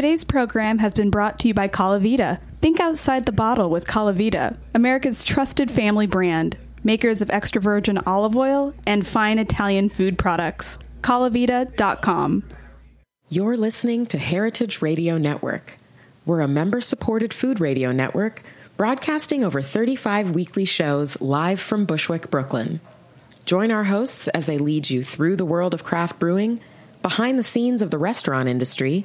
Today's program has been brought to you by Calavita. Think outside the bottle with Calavita, America's trusted family brand, makers of extra virgin olive oil and fine Italian food products. Calavita.com. You're listening to Heritage Radio Network. We're a member supported food radio network broadcasting over 35 weekly shows live from Bushwick, Brooklyn. Join our hosts as they lead you through the world of craft brewing, behind the scenes of the restaurant industry,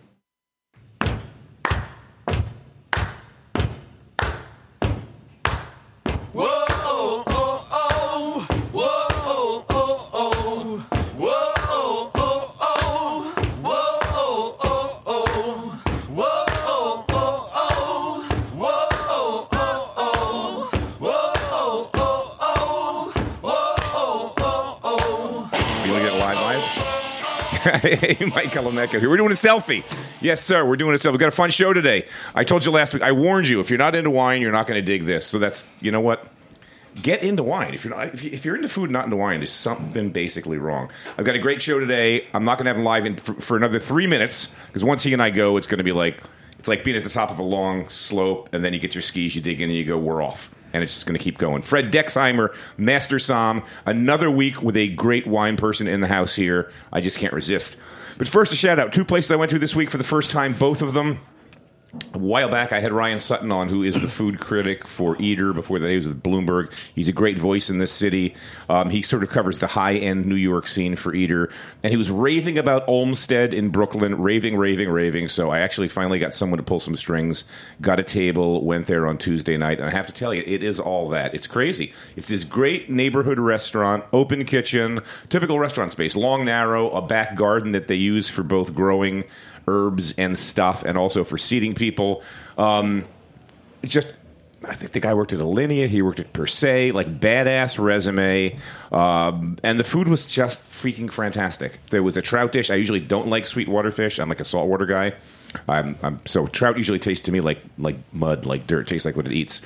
hey, Mike Colameco here. We're doing a selfie. Yes, sir. We're doing a selfie. We've got a fun show today. I told you last week. I warned you. If you're not into wine, you're not going to dig this. So that's you know what. Get into wine. If you're not, if you're into food, not into wine, there's something basically wrong. I've got a great show today. I'm not going to have him live in, for, for another three minutes because once he and I go, it's going to be like it's like being at the top of a long slope, and then you get your skis, you dig in, and you go, we're off. And it's just going to keep going. Fred Dexheimer, Master Som, another week with a great wine person in the house here. I just can't resist. But first, a shout out. Two places I went to this week for the first time, both of them. A while back, I had Ryan Sutton on, who is the food critic for Eater. Before that, he was with Bloomberg. He's a great voice in this city. Um, he sort of covers the high end New York scene for Eater. And he was raving about Olmsted in Brooklyn, raving, raving, raving. So I actually finally got someone to pull some strings, got a table, went there on Tuesday night. And I have to tell you, it is all that. It's crazy. It's this great neighborhood restaurant, open kitchen, typical restaurant space, long, narrow, a back garden that they use for both growing herbs and stuff, and also for seating people. Um, just, I think the guy worked at Alinea. He worked at Per Se, like badass resume, um, and the food was just freaking fantastic. There was a trout dish. I usually don't like sweetwater fish. I'm like a saltwater guy. I'm, I'm so trout usually tastes to me like like mud, like dirt. Tastes like what it eats.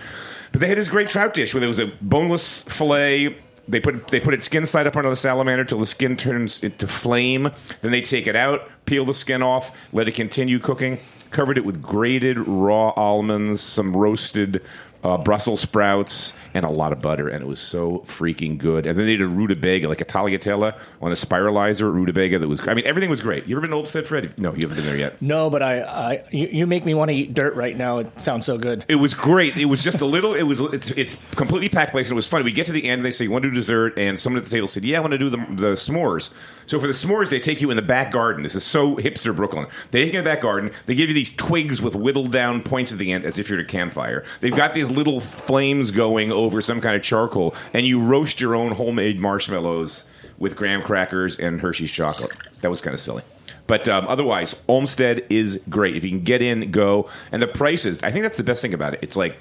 But they had this great trout dish where there was a boneless fillet they put they put it skin side up under the salamander till the skin turns into flame. Then they take it out, peel the skin off, let it continue cooking. Covered it with grated raw almonds, some roasted uh, Brussels sprouts, and a lot of butter, and it was so freaking good. And then they did a rutabaga, like a tagliatella on a spiralizer rutabaga. That was, I mean, everything was great. You ever been to Olmsted, Fred? No, you haven't been there yet. No, but I, I you, you make me want to eat dirt right now. It sounds so good. It was great. It was just a little. It was. It's, it's completely packed place, and it was funny. We get to the end, and they say, "You want to do dessert?" And someone at the table said, "Yeah, I want to do the, the s'mores." So for the s'mores, they take you in the back garden. This is so hipster Brooklyn. They take you in the back garden. They give you these twigs with whittled down points at the end, as if you're at a campfire. They've got these little flames going over some kind of charcoal, and you roast your own homemade marshmallows with graham crackers and Hershey's chocolate. That was kind of silly. But um, otherwise, Olmsted is great. If you can get in, go. And the prices, I think that's the best thing about it. It's like,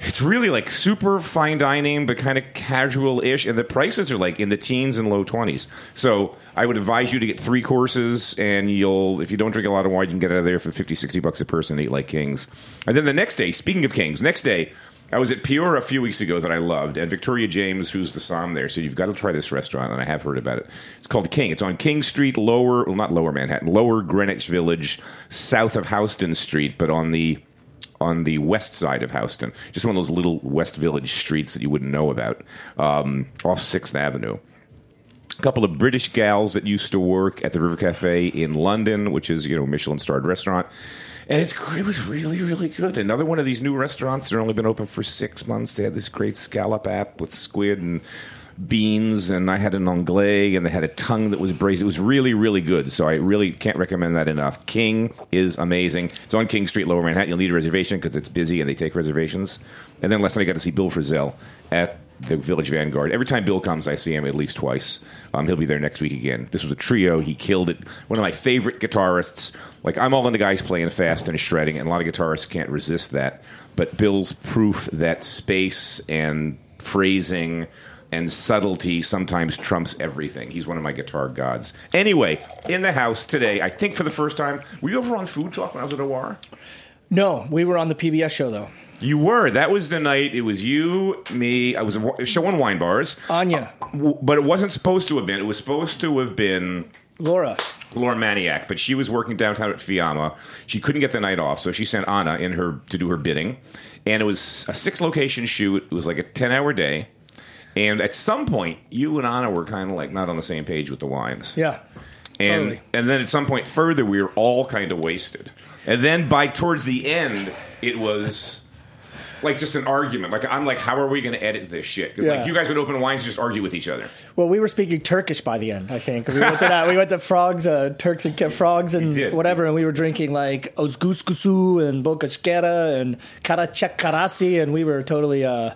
it's really like super fine dining, but kind of casual ish. And the prices are like in the teens and low 20s. So I would advise you to get three courses, and you'll, if you don't drink a lot of wine, you can get out of there for 50, 60 bucks a person and eat like kings. And then the next day, speaking of kings, next day, I was at Piora a few weeks ago that I loved, and Victoria James, who's the som there, said you've got to try this restaurant, and I have heard about it. It's called King. It's on King Street, lower, well, not lower Manhattan, lower Greenwich Village, south of Houston Street, but on the on the west side of Houston. Just one of those little West Village streets that you wouldn't know about, um, off Sixth Avenue a couple of British gals that used to work at the River Cafe in London, which is you know Michelin starred restaurant. And it's it was really really good. Another one of these new restaurants. They're only been open for six months. They had this great scallop app with squid and beans, and I had an anglais, and they had a tongue that was braised. It was really really good. So I really can't recommend that enough. King is amazing. It's on King Street, Lower Manhattan. You'll need a reservation because it's busy and they take reservations. And then last night I got to see Bill Frisell at the Village Vanguard. Every time Bill comes, I see him at least twice. Um, he'll be there next week again. This was a trio. He killed it. One of my favorite guitarists. Like I'm all into guys playing fast and shredding, and a lot of guitarists can't resist that. But Bill's proof that space and phrasing and subtlety sometimes trumps everything. He's one of my guitar gods. Anyway, in the house today, I think for the first time, were you over on Food Talk when I was at OR? No, we were on the PBS show though. You were. That was the night. It was you, me. I was showing wine bars, Anya, uh, w- but it wasn't supposed to have been. It was supposed to have been Laura. Laura Maniec, but she was working downtown at Fiamma. She couldn't get the night off, so she sent Anna in her to do her bidding. And it was a six location shoot. It was like a ten hour day. And at some point, you and Anna were kind of like not on the same page with the wines. Yeah. And Totally. and then at some point further, we were all kind of wasted. And then by towards the end, it was like just an argument. Like I'm like, how are we going to edit this shit? 'Cause, Yeah. Like you guys would open wines, and just argue with each other. Well, we were speaking Turkish by the end. I think we went to that. We went to frogs, uh, Turks and frogs, and did. whatever, and we were drinking like Ozguskusu and Boğazkere and Karachakkarasi, and we were totally uh,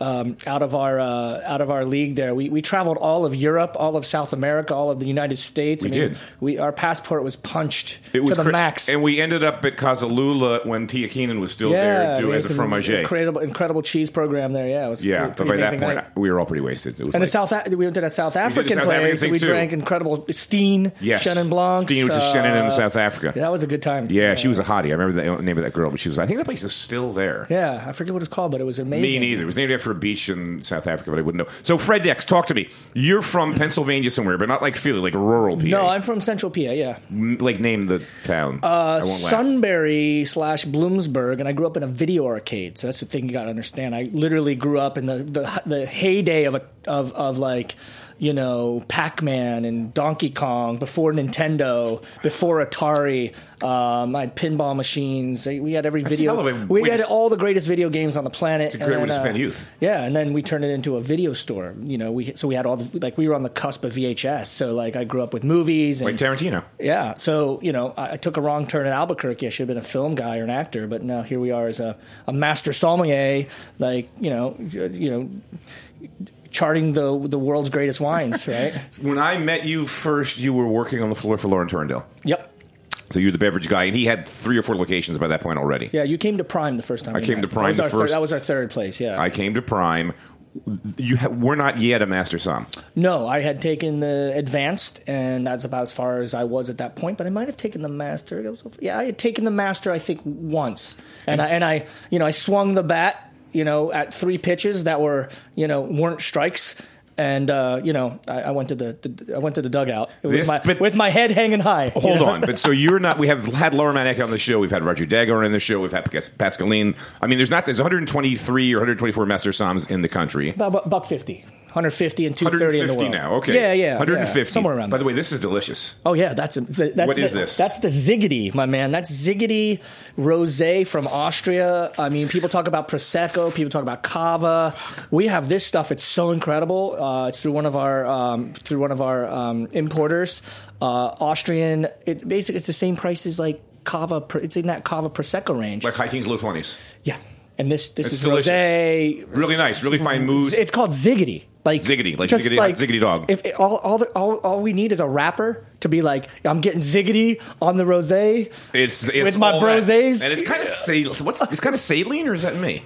um, out of our uh, out of our league. There, we we traveled all of Europe, all of South America, all of the United States. We I mean, did. We our passport was punched It was to the cra- max. and we ended up at Casellula when Tia Keenan was still there we doing as a fromage. Incredible, incredible cheese program there. Yeah, it was Yeah, pretty, but pretty by that point, night. we were all pretty wasted. It was And like, the South, we went to that South African South place. and we too. drank incredible Steen, Yes. Chenin Blanc. Steen, which is Chenin in South Africa. Yeah, that was a good time. yeah, she was a hottie. I remember the name of that girl, but she was. I think that place is still there. Yeah, I forget what it's called, but it was amazing. Me neither. It was named after a beach in South Africa, but I wouldn't know. So, Fred Dex, talk to me. You're from Pennsylvania somewhere, but not like Philly, like rural PA. No, I'm from Central PA. Yeah, M- like name the town. uh, I won't laugh. Sunbury slash Bloomsburg, and I grew up in a video arcade. So that's the thing you got to understand. I literally grew up in the the, the heyday of a of of like. You know, Pac Man and Donkey Kong before Nintendo, before Atari. Um, I had pinball machines. We had every video. a we way had to- all the greatest video games on the planet. a great way and to then, spend uh, youth. Yeah, and then we turned it into a video store. You know, we so we had all the like we were on the cusp of VHS. So like I grew up with movies and like Tarantino. yeah, so you know, I, I took a wrong turn at Albuquerque. I should have been a film guy or an actor, but now here we are as a, a master sommelier, like you know, you know, charting the the world's greatest wines, right? When I met you first, you were working on the floor for Laurent Tourondel. yep. So you're the beverage guy, and he had three or four locations by that point already. Yeah, you came to Prime the first time. I came met. to Prime That was, first- Third, that was our third place. Yeah. I came to Prime. You ha- were not yet a master som. no, I had taken the advanced, and that's about as far as I was at that point. But I might have taken the master. Yeah, I had taken the master. I think once, and I and I, you know, I swung the bat, you know, at three pitches that were, you know, weren't strikes. And uh, you know, I, I went to the, the I went to the dugout with, This- my, but- with my head hanging high. you Hold know? on, but so you're not. We have had Laura Maniec on the show. We've had Roger Dagorn on the show. We've had Pas- Pascaline. I mean, there's not. There's 123 or 124 master soms in the country. About bu- buck fifty. 150 and 230 in the world. now. Okay. Yeah, yeah. 150 yeah, somewhere around By there. the way, this is delicious. Oh yeah, that's a, that's What the, is this? That's the Szigeti, my man. That's Szigeti Rosé from Austria. I mean, people talk about prosecco, people talk about cava. We have this stuff. It's so incredible. Uh, it's through one of our um, through one of our um, importers, uh, Austrian. It basically it's the same price as like cava. It's in that cava prosecco range. Like high teens, low 20s. yeah, and this this It's is delicious. rosé. Really nice. Really fine mousse. It's called Szigeti. Like Ziggity, like just Ziggity- like Ziggity dog. If all all, the, all all we need is a rapper to be like, I'm getting Ziggity on the rosé. It's, it's With my brosés? and it's kind of sal- what's it's kind of saline, or is that me?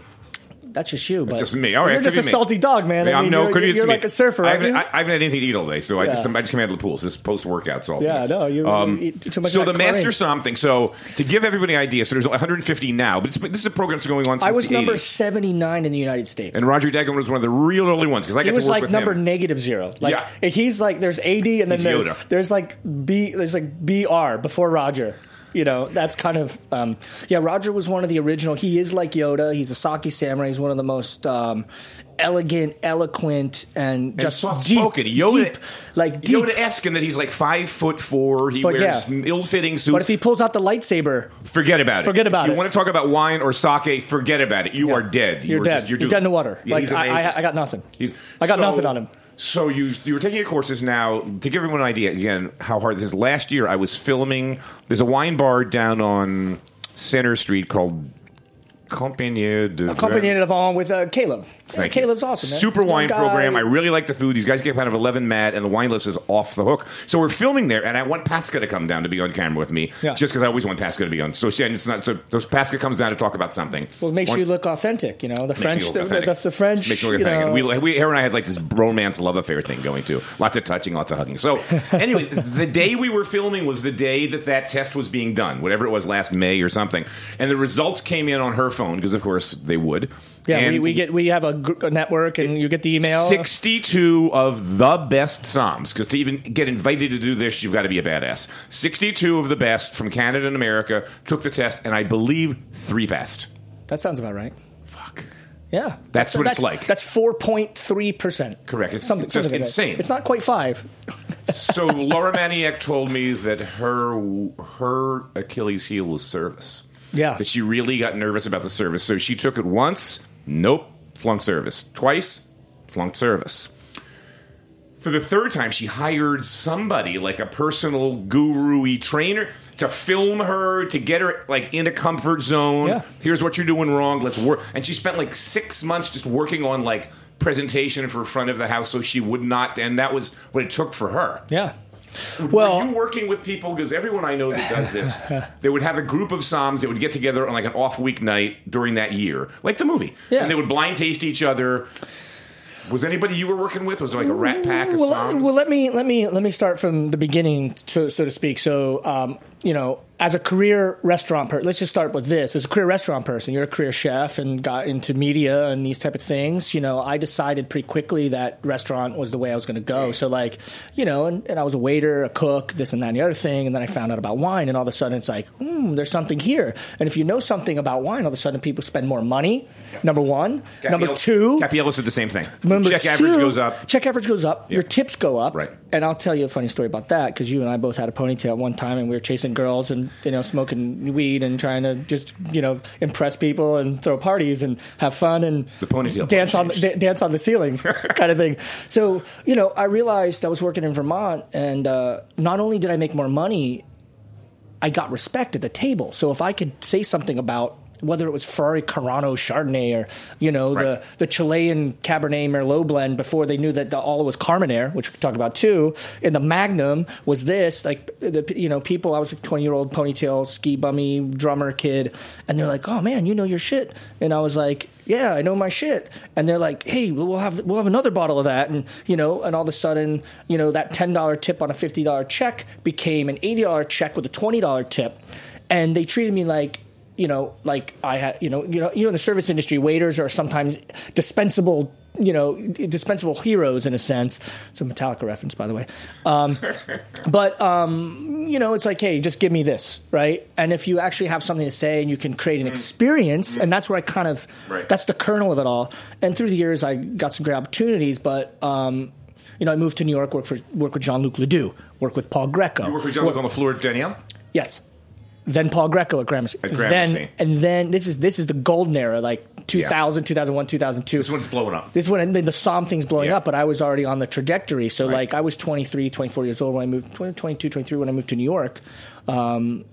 That's just you, but just me. All right, you're just a me. salty dog, man. I I'm mean, no, you're, be you're like a surfer, I haven't? I, I haven't had anything to eat all day, so I just Yeah. I just came out of the pool. So this post workout salt. Yeah, no, you- you eat too much So the that master chlorine. something. So to give everybody an idea, so there's 150 now, but it's, this is a program that's going on since I was number 80s. 79 in the United States. And Roger Dagorn was one of the real early ones because I got was to work like with number him. negative zero. Like Yeah. he's like there's AD and then there- there's like B there's like BR before Roger. You know, that's kind of um, yeah. Roger was one of the original. He is like Yoda. He's a Sake samurai. He's one of the most um, elegant, eloquent, and just soft deep, spoken. Yoda, deep, like deep. Yoda esque in that he's like five foot four. He But wears yeah. ill fitting suits. but if he pulls out the lightsaber, forget about it. Forget about if you want to talk about wine or sake? Forget about it. You Yeah. are dead. You're You are dead. just- you're doomed. dead in the water. Yeah, like I. I, I got nothing. He's, I got so- nothing on him. So you you were taking your courses now to give everyone an idea again how hard this is. Last year I was filming. There's a wine bar down on Center Street called Compagnie de Accompanied it on with uh, Caleb. Thank you. Caleb's awesome. Man. Super wine guy. program. I really like the food. These guys get kind of 11 mad, and the wine list is off the hook. So we're filming there, and I want Pasca to come down to be on camera with me, Yeah. just because I always want Pasca to be on. So she- and it's not. So, so Pasca comes down to talk about something. Well, it makes One- you look authentic. You know, the French, the, authentic. the, French. Makes me look you authentic. know, And we, we, her and I had like this romance love affair thing going too. Lots of touching, lots of hugging. So anyway, the day we were filming was the day that that test was being done, whatever it was last May or something. And the results came in on her phone phone because, of course, they would. Yeah, we, And we get we have a, gr- a network, and you get the email. 62 of the best soms, because to even get invited to do this, you've got to be a badass. 62 of the best from Canada and America took the test, and I believe three passed. That sounds about right. Fuck. Yeah, That's what it's like. That's four point three percent. Correct. It's something, just something insane. It's not quite five. So Laura Maniec told me that her her Achilles heel was service. Yeah. That she really got nervous about the service. So she took it once, nope, flunked service. Twice, flunked service. For the third time, she hired somebody like a personal guru trainer to film her to get her like in a comfort zone. Yeah. Here's what you're doing wrong. Let's work. And she spent like six months just working on like presentation for front of the house so she would not. And that was what it took for her. Yeah. Were Well, you working with people? Because everyone I know that does this, they would have a group of soms that would get together on like an off week night during that year, like the movie, Yeah. and they would blind taste each other. Was anybody you were working with? Was it like a rat pack of well, soms? well, let me let me let me start from the beginning, so, so to speak. So, um, you know, as a career restaurant person, let's just start with this. As a career restaurant person, you're a career chef and got into media and these type of things. You know, I decided pretty quickly that restaurant was the way I was going to go. So, like, you know, and, and I was a waiter, a cook, this and that and the other thing, and then I found out about wine, and all of a sudden it's like, hmm, there's something here. And if you know something about wine, all of a sudden people spend more money. Number one, number two, Capiello said the same thing. Number Check two, average goes up. Check average goes up. Your tips go up. Right. And I'll tell you a funny story about that because you and I both had a ponytail one time, and we were chasing girls and you know smoking weed and trying to just you know impress people and throw parties and have fun and The ponytail dance on the, dance on the ceiling kind of thing. So you know, I realized I was working in Vermont, and uh, not only did I make more money, I got respect at the table. So if I could say something about whether it was Ferrari Carano Chardonnay or you know Right. the the Chilean Cabernet Merlot blend before they knew that the, all it was Carmenere, which we could talk about too, and the Magnum was this like the you know people I was a twenty year old ponytail ski bummy drummer kid, and they're like, oh man, you know your shit, and I was like. Yeah, I know my shit, and they're like, "Hey, we'll have we'll have another bottle of that," and you know, and all of a sudden, you know, that ten dollar tip on a fifty dollar check became an eighty dollar check with a twenty dollar tip, and they treated me like you know, like I had, you know, you know, you know, in the service industry, waiters are sometimes dispensable, you know, dispensable heroes in a sense. It's a Metallica reference, by the way. Um, but um, you know, it's like, hey, just give me this, right? And if you actually have something to say and you can create an experience, and that's where I kind of, Right. that's the kernel of it all. And through the years, I got some great opportunities, but. Um, you know, I moved to New York, work for work with Jean Luc Le Dû, work with Paul Grieco. You work with Jean-Luc on the floor, at Daniel. Yes. Then Paul Grieco at Gramercy. At Gramercy. Then and then this is this is the golden era, like 2000, 2001, 2002. This one's blowing up. This one, and then the som thing's blowing Yeah. up, but I was already on the trajectory. So, Right. like, I was 23, 24 years old when I moved, 20, 22, 23 when I moved to New York um,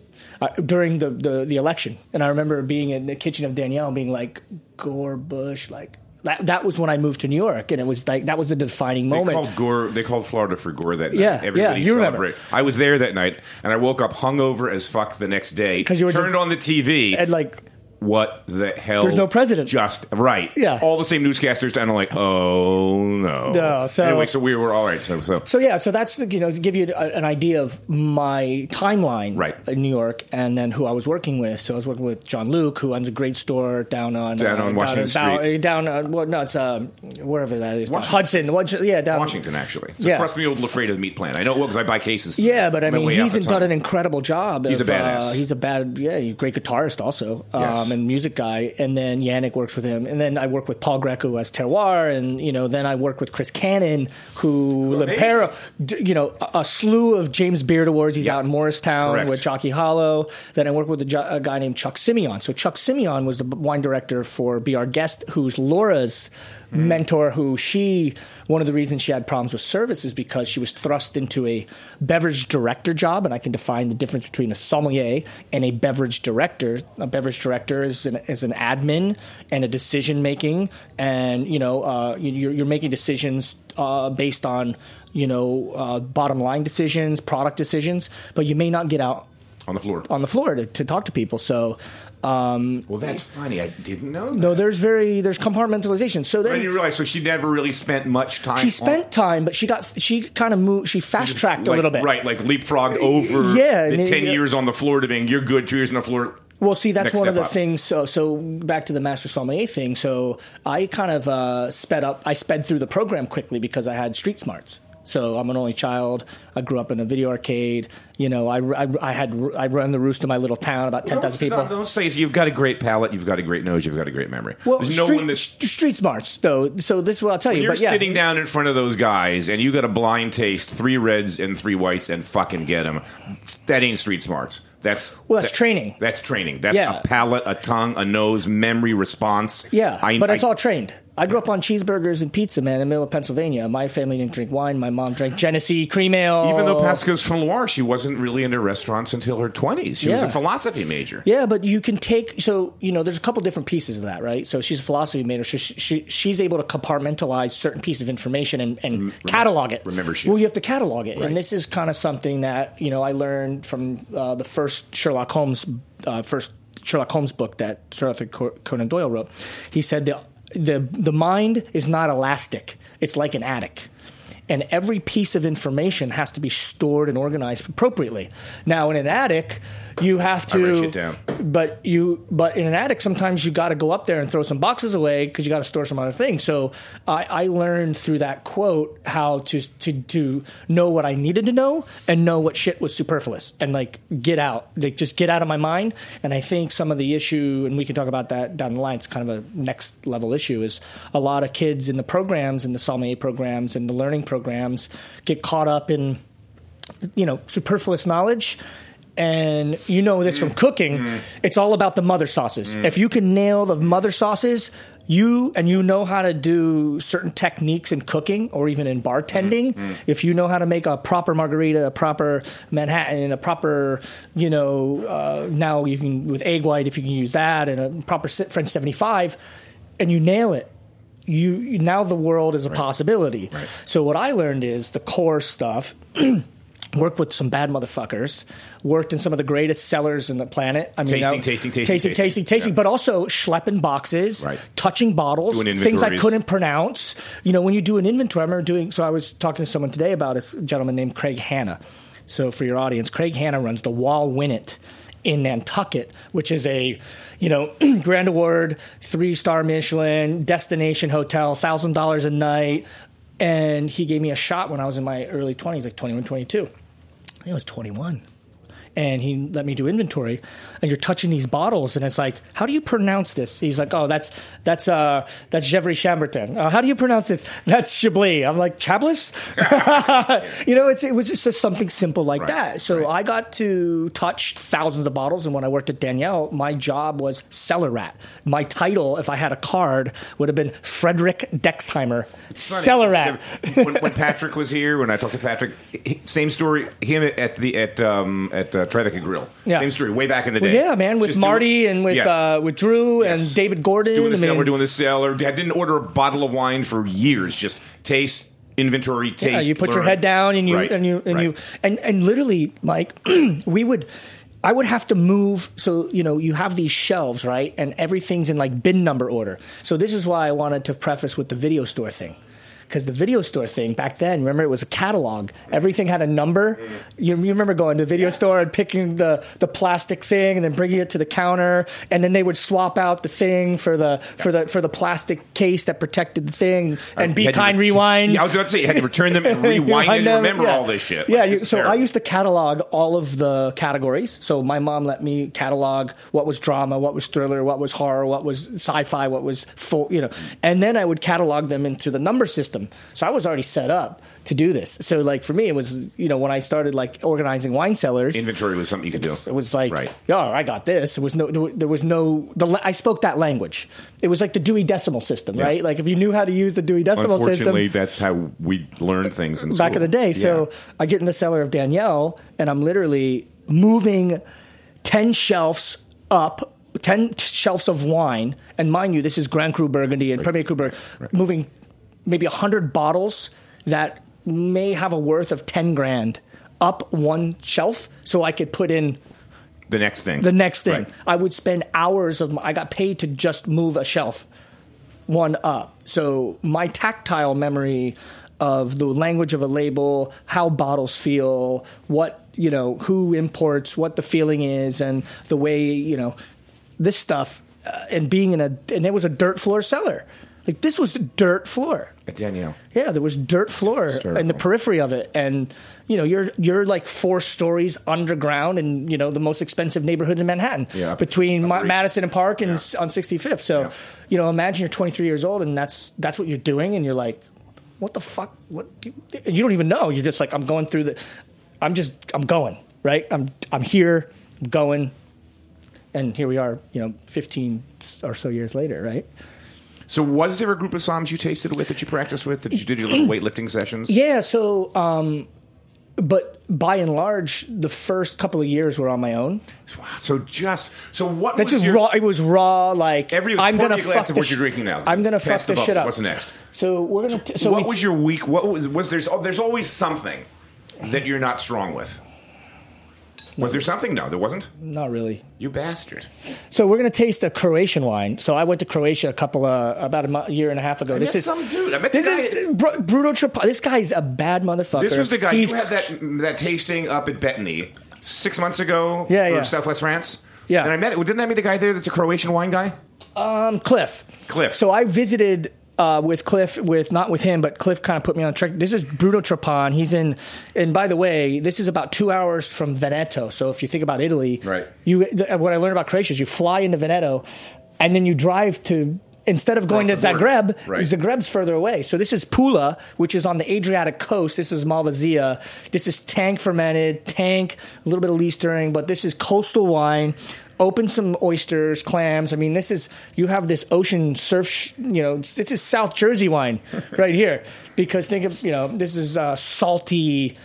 uh, during the, the, the election. And I remember being in the kitchen of Daniel and being like, Gore, Bush, like, that, that was when I moved to New York. And it was like, that was the defining They moment. called Gore. They called Florida for Gore that night. Yeah, Everybody yeah, you remember. I was there that night, and I woke up hungover as fuck the next day. Because you were turned just- on the TV and, like, what the hell? There's no president. Just right. Yeah. All the same newscasters, and I'm like, oh no. No, so- anyway, so we were all right. So, so So yeah, so that's you know to give you a, an idea of my timeline Right. in New York, and then who I was working with. So I was working with John Luke, who owns a great store down on Down uh, on Washington down, Street. Down, uh, well, no, it's um, wherever that is, Washington. Hudson. Washington, yeah, down Washington actually. It's Yeah. across from the old LaFrieda meat plant. I know it I buy cases. Yeah, but I mean, he's done an incredible job. He's of, a badass. Uh, he's a bad, yeah, great guitarist also, um, And music guy. And then Yannick works with him, and then I work with Paul Grieco as Terroir, and you know, then I work with Chris Cannon, who. L'Impero, you know, a, a slew of James Beard awards. He's Yeah. out in Morristown Correct. with Jockey Hollow. Then I work with a, jo- a guy named Chuck Simeon. So Chuck Simeon was the wine director for BR Guest, who's Laura's Mm-hmm. mentor. Who she one of the reasons she had problems with service is because she was thrust into a beverage director job, and I can define the difference between a sommelier and a beverage director. A beverage director is an, is an admin and a decision making, and you know uh, you- you're, you're making decisions uh, based on you know uh, bottom line decisions, product decisions, but you may not get out on the floor. on the floor to, to talk to people. So um, well, that's funny. I didn't know. That. no, there's very there's compartmentalization. So I then didn't realize. So she never really spent much time. she on- spent time, but she got she kind of moved. She fast tracked a little bit. right? Like leapfrogged over Yeah, the ten it- years on the floor to being you're good, two years on the floor. Well, see, that's Next one of the up. things. So, so back to the master sommelier thing. So, I kind of uh, sped up. I sped through the program quickly because I had street smarts. So I'm an only child. I grew up in a video arcade. You know, I, I, I had I run the roost in my little town, about ten thousand people. Don't say you've got a great palate, you've got a great nose, you've got a great memory. Well, There's no street, one that's street smarts though. So this is what I'll tell you. You're but yeah, sitting down in front of those guys, and you got a blind taste, three reds and three whites, and fucking get them. That ain't street smarts. That's Well, that's that- training. That's training. That's Yeah. a palate, a tongue, a nose, memory, response. Yeah, I, but it's I- all trained. I grew up on cheeseburgers and pizza, man, in the middle of Pennsylvania. My family didn't drink wine. My mom drank Genesee cream ale. Even though Pasca's from Loire, she wasn't really into restaurants until her twenties. She was a philosophy major. Yeah, but you can take so you know there's a couple different pieces of that, right? So she's a philosophy major, so she, she, she's able to compartmentalize certain pieces of information and, and catalog it. remember shit. Well, you have to catalog it, Right. and this is kind of something that you know I learned from uh, the first Sherlock Holmes, uh, first Sherlock Holmes book that Sir Arthur Conan Doyle wrote. He said the the the mind is not elastic; it's like an attic and every piece of information has to be stored and organized appropriately. Now, in an attic, you have to, down. but you, but in an attic, sometimes you got to go up there and throw some boxes away because you got to store some other things. So I, I learned through that quote how to to to know what I needed to know and know what shit was superfluous and like get out, like just get out of my mind. And I think some of the issue, and we can talk about that down the line. It's kind of a next level issue. Is a lot of kids in the programs, in the sommelier programs, and the learning programs get caught up in you know superfluous knowledge. And you know this from mm. cooking. Mm. It's all about the mother sauces. Mm. If you can nail the mother sauces you and you know how to do certain techniques in cooking or even in bartending if you know how to make a proper margarita a proper manhattan a proper you know uh, now you can with egg white if you can use that and a proper french 75 and you nail it you you- now the world is a possibility. So what I learned is the core stuff. Worked with some bad motherfuckers. Worked in some of the greatest sellers in the planet. I mean, Tasting, I- tasting, tasting, tasting, tasting. tasting, tasting. Yeah. But also schlepping boxes, Right. touching bottles, things I couldn't pronounce. You know, when you do an inventory, I remember doing. So I was talking to someone today about a gentleman named Craig Hanna. So for your audience, Craig Hanna runs the Wauwinet in Nantucket, which is a you know Grand Award, three star Michelin destination hotel, thousand dollars a night. And he gave me a shot when I was in my early twenties, like 21, 22. I think I was 21 and he let me do inventory and you're touching these bottles and it's like how do you pronounce this? He's like oh that's that's uh that's Gevrey-Chambertin. Uh, how do you pronounce this? That's Chablis. I'm like Chablis? You know it's it was just something simple like Right, that. So right. I got to touch thousands of bottles and when I worked at Daniel my job was cellar rat. My title if I had a card would have been Frederick Dexheimer. Cellar rat. When, when Patrick was here, when I talked to Patrick, same story. Him at the at um, at uh, Tribeca Grill. Yeah. Same story. Way back in the day. Well, yeah, man, with Just Marty doing- and with Yes. uh, with Drew Yes. and David Gordon. doing the I mean, cellar, doing the cellar. I didn't order a bottle of wine for years. Just taste, inventory, taste. Yeah, you put your head down and you Right, and you and right. you and and literally, Mike, we would. I would have to move, so you know, you have these shelves, right, and everything's in like bin number order. So this is why I wanted to preface with the video store thing, because the video store thing back then, remember, it was a catalog. Everything had a number. You, you remember going to the video store and picking the the plastic thing and then bringing it to the counter, and then they would swap out the thing for the for the for the plastic case that protected the thing, uh, and You be had to- kind, rewind. Yeah, I was about to say you had to return them and rewind and remember yeah. all this shit. Yeah, Like, you, is so I used to catalog all of the categories. So my mom let me catalog what was drama, what was thriller, what was horror, what was sci-fi, what was full, you know, and then I would catalog them into the number system. So I was already set up to do this. So like for me, it was you know when I started like organizing wine cellars. inventory was something you could do. it was like, Right. oh, I got this. There was no, there was no. The, la- I spoke that language. It was like the Dewey Decimal System, Yeah. right? Like if you knew how to use the Dewey Decimal System, Unfortunately, that's how we learned things in back school. in the day. So Yeah. I get in the cellar of Daniel, and I'm literally moving ten shelves up, ten shelves of wine, and mind you, this is Grand Cru Burgundy and Premier Cru Burgundy, moving maybe hundred bottles that may have a worth of ten grand up one shelf, so I could put in the next thing. the next thing. Right. I would spend hours of my, I got paid to just move a shelf one up. So my tactile memory of the language of a label, how bottles feel, what you know who imports, what the feeling is, and the way you know this stuff, uh, and being in a and it was a dirt floor cellar. Like this was dirt floor. At Daniel. Yeah, there was dirt floor in the periphery of it, and you know you're you're like four stories underground in you know the most expensive neighborhood in Manhattan, Yeah, up- between Ma- Madison and Park and Yeah. on 65th. So, Yeah. you know, imagine you're 23 years old and that's that's what you're doing, and you're like, what the fuck? What? And you don't even know. You're just like, I'm going through the. I'm just I'm going right. I'm I'm here, I'm going, and here we are. You know, 15 or so years later, right? So was there a group of soms you tasted with that you practiced with that you did your little weightlifting sessions? Yeah. So, um, but by and large, the first couple of years were on my own. Wow, So just so what That's was is your, raw. It was raw. Like Every I'm gonna glass fuck of the what you're drinking now. I'm gonna fuck the this shit up. What's next? So we're gonna. T- so what was your week? What was was there's oh, there's always something that you're not strong with. Was there something? No, there wasn't. Not really. You bastard. So we're gonna taste a Croatian wine. So I went to Croatia a couple of about a mo- year and a half ago. I this is some dude. I met This the guy. is Br- Bruno Trap. This guy's a bad motherfucker. this was the guy He's you had that that tasting up at Bettany six months ago. Yeah, yeah. Southwest France. Yeah. and I met. Didn't I meet a guy there that's a Croatian wine guy? um, Cliff. Cliff. So I visited uh, with Cliff, with not with him, but Cliff kind of put me on track. This is Bruno Trapan. He's in, and by the way, this is about two hours from Veneto. So if you think about Italy, Right. You the, what I learned about Croatia is you fly into Veneto, and then you drive to. Instead of going to. Zagreb, Right. Zagreb's further away. So this is Pula, which is on the Adriatic coast. This is Malvasia. This is tank fermented, tank, a little bit of lee stirring, but this is coastal wine. Open some oysters, clams. I mean, this is you have this ocean surf. sh- You know, this is South Jersey wine right here. Because think of you know, this is uh, salty.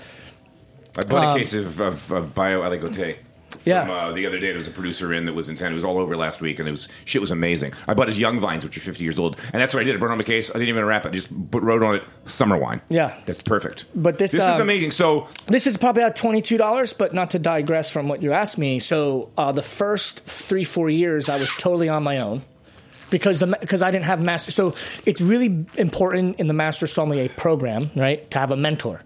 I bought a case of, of, of Bio Aligote. Yeah. From, uh, the other day, there was a producer in that was in town. It was all over last week, and it was shit was amazing. I bought his Young Vines, which are 50 years old, and that's what I did. I brought on a case. I didn't even wrap it. I just put, wrote on it summer wine. Yeah. that's perfect. But this, this is um, amazing. So This is probably about twenty two dollars, but not to digress from what you asked me. So uh, the first three four years, I was totally on my own because the because I didn't have master. So it's really important in the master sommelier program, right, to have a mentor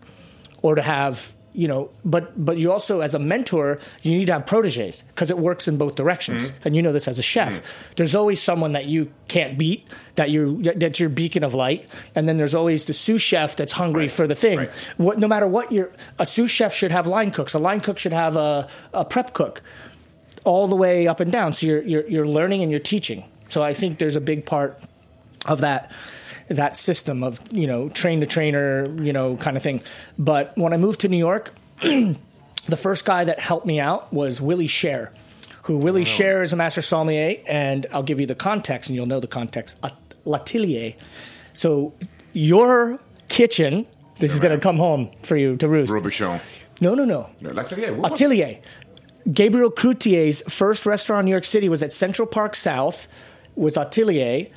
or to have you know. But but you also as a mentor, you need to have proteges because it works in both directions. Mm-hmm. And you know this as a chef. Mm-hmm. There's always someone that you can't beat that you that's your beacon of light, and then there's always the sous chef that's hungry Right. for the thing. Right. What, no matter what your a sous chef should have line cooks. A line cook should have a, a prep cook, all the way up and down. So you're, you're you're learning and you're teaching. So I think there's a big part of that that system of you know train to trainer you know kind of thing. But when I moved to New York, the first guy that helped me out was Willie Scher, who Willie Scher is a master sommelier, and I'll give you the context, and you'll know the context. At- L'Atelier. So your kitchen. This is going to come home for you to roost. Robuchon. No, no, no. Yeah, what- Atelier. Gabriel Kreuther's first restaurant in New York City was at Central Park South. Was Atelier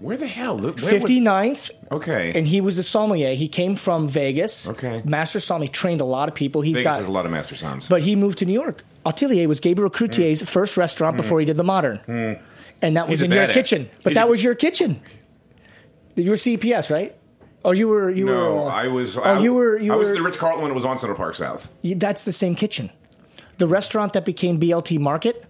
Where the hell? Where was- 59th, okay. and he was the sommelier. He came from Vegas. Okay. master sommelier trained a lot of people. He's Vegas got, has a lot of master soms. but he moved to New York. Atelier was Gabriel Kreuther's first restaurant before he did the Modern, and that was Hmm. He's a in your badass. kitchen. But He's that a- was your kitchen. You were CPS, right? Oh, you were. You no, were. uh, I was. Oh, I, you were. You I was were. the Ritz Carlton when it was on Central Park South. That's the same kitchen. The restaurant that became BLT Market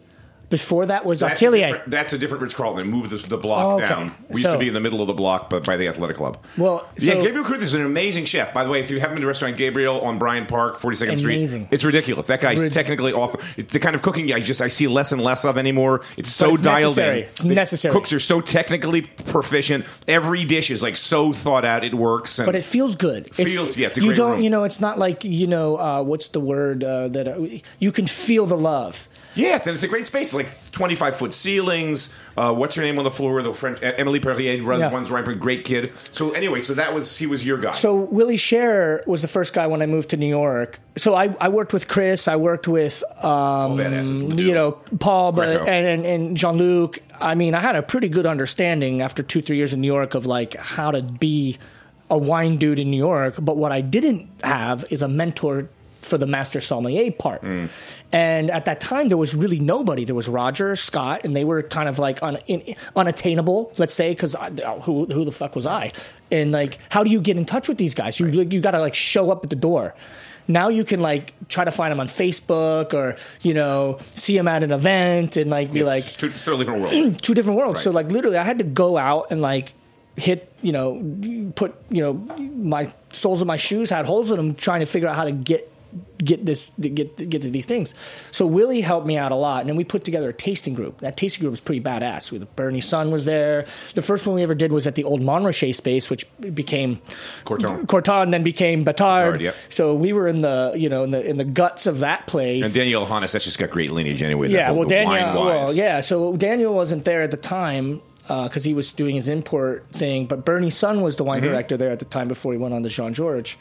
before that was That's a That's a different Ritz Carlton. It moved the, the block Oh, okay. down. We used to be in the middle of the block, but by the athletic club. Well, yeah, so- Gabriel Cruz is an amazing chef. By the way, if you haven't been to restaurant Gabriel on Bryant Park, Forty Second Street, it's ridiculous. That guy's Rid- technically off. It's the kind of cooking I just I see less and less of anymore. It's so it's dialed necessary. in. It's The necessary. Cooks are so technically proficient. Every dish is like so thought out. It works. And but it feels good. It feels- yeah, it's a you don't. room. You know, it's not like you know uh, what's the word uh, that uh, you can feel the love. Yeah, it's, and it's a great space. Like twenty five foot ceilings. Uh, what's her name on the floor? The French Emily Perrier runs Yeah. runs Reinberg, great kid. So anyway, so that was he was your guy. So Willie Scher was the first guy when I moved to New York. So I, I worked with Chris. I worked with um, you know Paul, but Grieco. and and, and Jean Luc. I mean, I had a pretty good understanding after two three years in New York of like how to be a wine dude in New York. But what I didn't have is a mentor for the master sommelier part. Mm. And at that time, there was really nobody. There was Roger Scott, and they were kind of like un, in, unattainable, let's say, because who who the fuck was I? And like, how do you get in touch with these guys? You like, you got to like show up at the door. Now you can like try to find them on Facebook or you know see them at an event and like be It's like two, it's different world. two different worlds. So like literally, I had to go out and like hit you know put you know my soles of my shoes had holes in them trying to figure out how to get get this get get to these things. So Willie helped me out a lot, and then we put together a tasting group. That tasting group was pretty badass. We, Bernie Sun was there. The first one we ever did was at the old Montrachet space, which became Corton. Corton, then became Batard. Batard, yep. So we were in the you know in the in the guts of that place. And Daniel Johnnes, that's just got great lineage anyway. Yeah, whole- well, the Daniel. Well, yeah. So Daniel wasn't there at the time because he was doing his import thing. But Bernie Sun was the wine Mm-hmm. director there at the time before he went on to Jean Georges.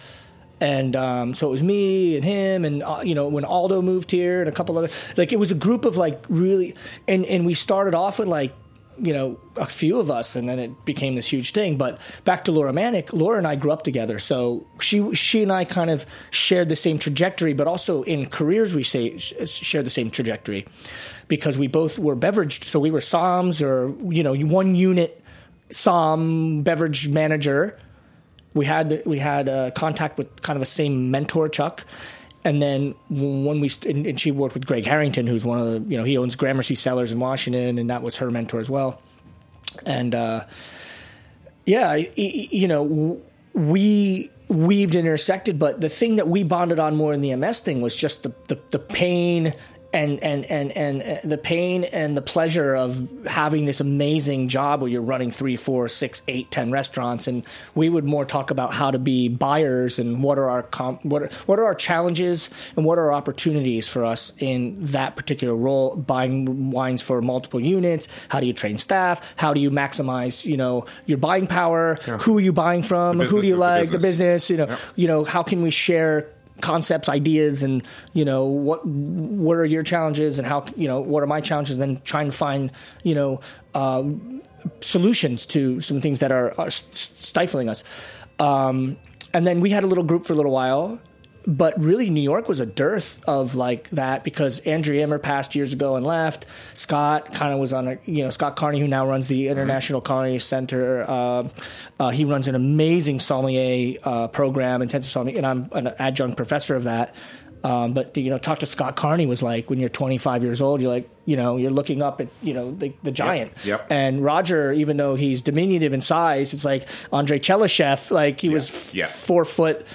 And um, so it was me and him, and uh, you know when Aldo moved here, and a couple other like it was a group of like really, and and we started off with like you know a few of us, and then it became this huge thing. But back to Laura Maniec, Laura and I grew up together, so she she and I kind of shared the same trajectory, but also in careers we say shared the same trajectory because we both were beverage, so we were SOMs or you know one unit SOM beverage manager we had we had uh, contact with kind of the same mentor Chuck, and then when we and, and she worked with Greg Harrington, who's one of the you know he owns Gramercy Cellars in Washington, and that was her mentor as well, and uh, yeah, you know we weaved intersected, but the thing that we bonded on more in the MS thing was just the the, the pain. And, and and and uh, the pain and the pleasure of having this amazing job where you're running three, four, six, eight, ten restaurants, and we would more talk about how to be buyers and what are our com- what are, what are our challenges and what are our opportunities for us in that particular role. Buying wines for multiple units. How do you train staff? How do you maximize you know your buying power? Who are you buying from? Who do you business the like? The business. business. You know. You know. How can we share? Concepts ideas and you know what what are your challenges and how you know what are my challenges and then trying to find you know uh, solutions to some things that are, are stifling us. Um, and then we had a little group for a little while but really New York was a dearth of like that because Andrew Immer passed years ago and left. Scott kind of was on a you know Scott Carney who now runs the International Culinary Center. Uh, uh, he runs an amazing sommelier uh, program, intensive sommelier, and I'm an adjunct professor of that. Um, but you know, talk to Scott Carney was like when you're 25 years old, you're like you know you're looking up at you know the, the giant. yep. And Roger, even though he's diminutive in size, it's like André Tchelistcheff, like he was Yeah. four foot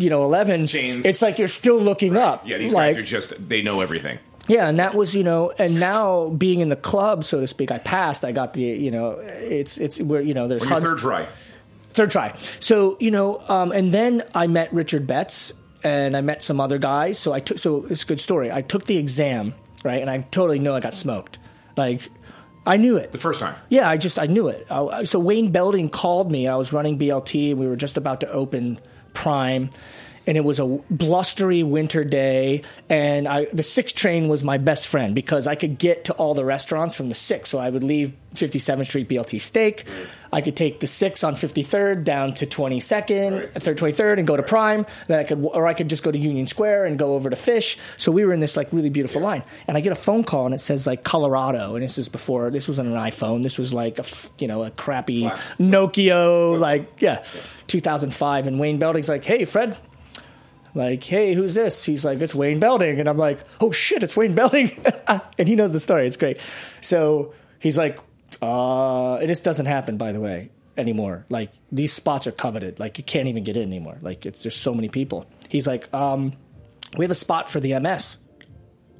you know, eleven, James. it's like you're still looking up. Yeah, these like, guys are just, they know everything. yeah, and that was you know, and now being in the club, so to speak, I passed. I got the you know, it's it's where you know, there's hugs- third try. third try. So you know, um, and then I met Richard Betts, and I met some other guys. So I took. So it's a good story. I took the exam, right, and I totally know I got smoked. Like I knew it The first time. yeah, I just I knew it. I, so Wayne Belding called me. I was running BLT, and we were just about to open Prime, and it was a blustery winter day. And I, the six train was my best friend because I could get to all the restaurants from the six. So I would leave 57th Street BLT Steak. I could take the six on 53rd down to 22nd, Right. third 23rd, and go to Prime. Then I could, or I could just go to Union Square and go over to Fish. So we were in this like really beautiful line, and I get a phone call and it says like Colorado, and this is before this wasn't an iPhone. This was like a you know a crappy Flat. Nokia, like yeah, 2005. And Wayne Belding's like, hey Fred. Like, hey, who's this? He's like, it's Wayne Belding. And I'm like, oh shit, it's Wayne Belding. and he knows the story. It's great. So he's like, uh, and this doesn't happen, by the way, anymore. Like, these spots are coveted. Like, you can't even get in anymore. Like, it's there's so many people. He's like, um, we have a spot for the MS.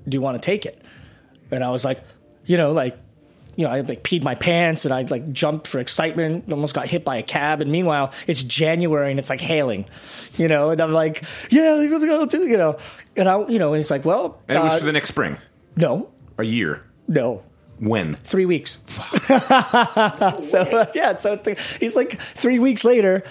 Do you want to take it? And I was like, you know, like, you know, I like peed my pants and I like jumped for excitement, almost got hit by a cab. And meanwhile, it's January and it's like hailing, you know, and I'm like, yeah, let's go do, you know, and I, you know, and it's like, well, And it was uh, for the next spring. no, A year. no, When? three weeks. so uh, yeah, so th- he's like three weeks later.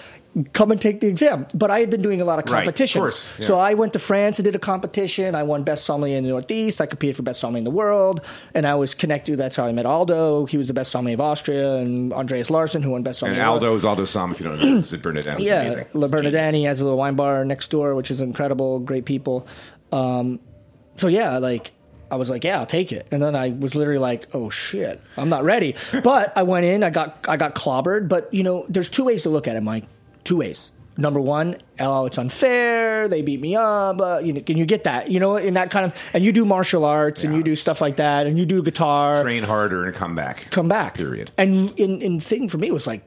Come and take the exam. But I had been doing a lot of Right, of competitions. course, yeah. So I went to France and did a competition. I won Best Sommelier in the Northeast. I competed for Best Sommelier in the World. And I was connected. That's how I met Aldo. He was the Best Sommelier of Austria. And Andreas Larsen, who won Best Sommelier And in the World. Aldo is Aldo Sohm, if you don't know. It's at Bernardin. Yeah. La. Bernadani has a little wine bar next door, which is incredible. Great people. Um, so yeah, like I was like, yeah, I'll take it. And then I was literally like, oh shit, I'm not ready. but I went in, I got I got clobbered. But you know, there's two ways to look at it, Mike. Two ways. number one, oh, it's unfair. They beat me up. Uh, you know, can you get that? You know, in that kind of, and you do martial arts and you do stuff like that, and you do guitar. Train harder and come back. come back. Period. And in in thing for me was like,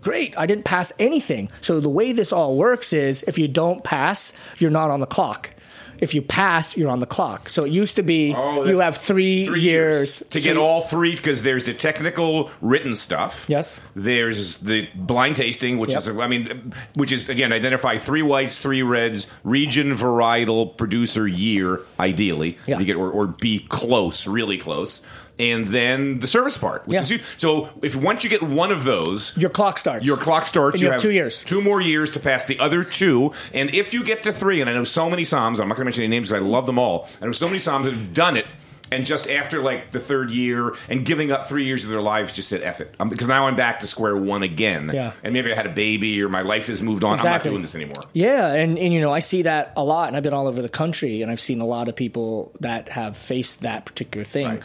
great, I didn't pass anything. So the way this all works is if you don't pass, you're not on the clock. If you pass, you're on the clock. So it used to be Oh, you have three, Three years, to So get all three because there's the technical written stuff. Yes. There's the blind tasting, which Yep. is I mean, which is again identify three whites, three reds, region, varietal, producer, year, ideally. Yeah. You get or, or be close, really close. And then the service part, which Yeah. is huge. So if once you get one of those, Your clock starts. your clock starts. And you have two years. Two more years to pass the other two. And if you get to three, and I know so many soms, I'm not going to mention any names because I love them all. I know so many soms that have done it. And just after like the third year and giving up three years of their lives, just said F it. Um, because now I'm back to square one again. Yeah. And maybe I had a baby or my life has moved on. Exactly. I'm not doing this anymore. Yeah, and, and you know, I see that a lot, and I've been all over the country, and I've seen a lot of people that have faced that particular thing. Right.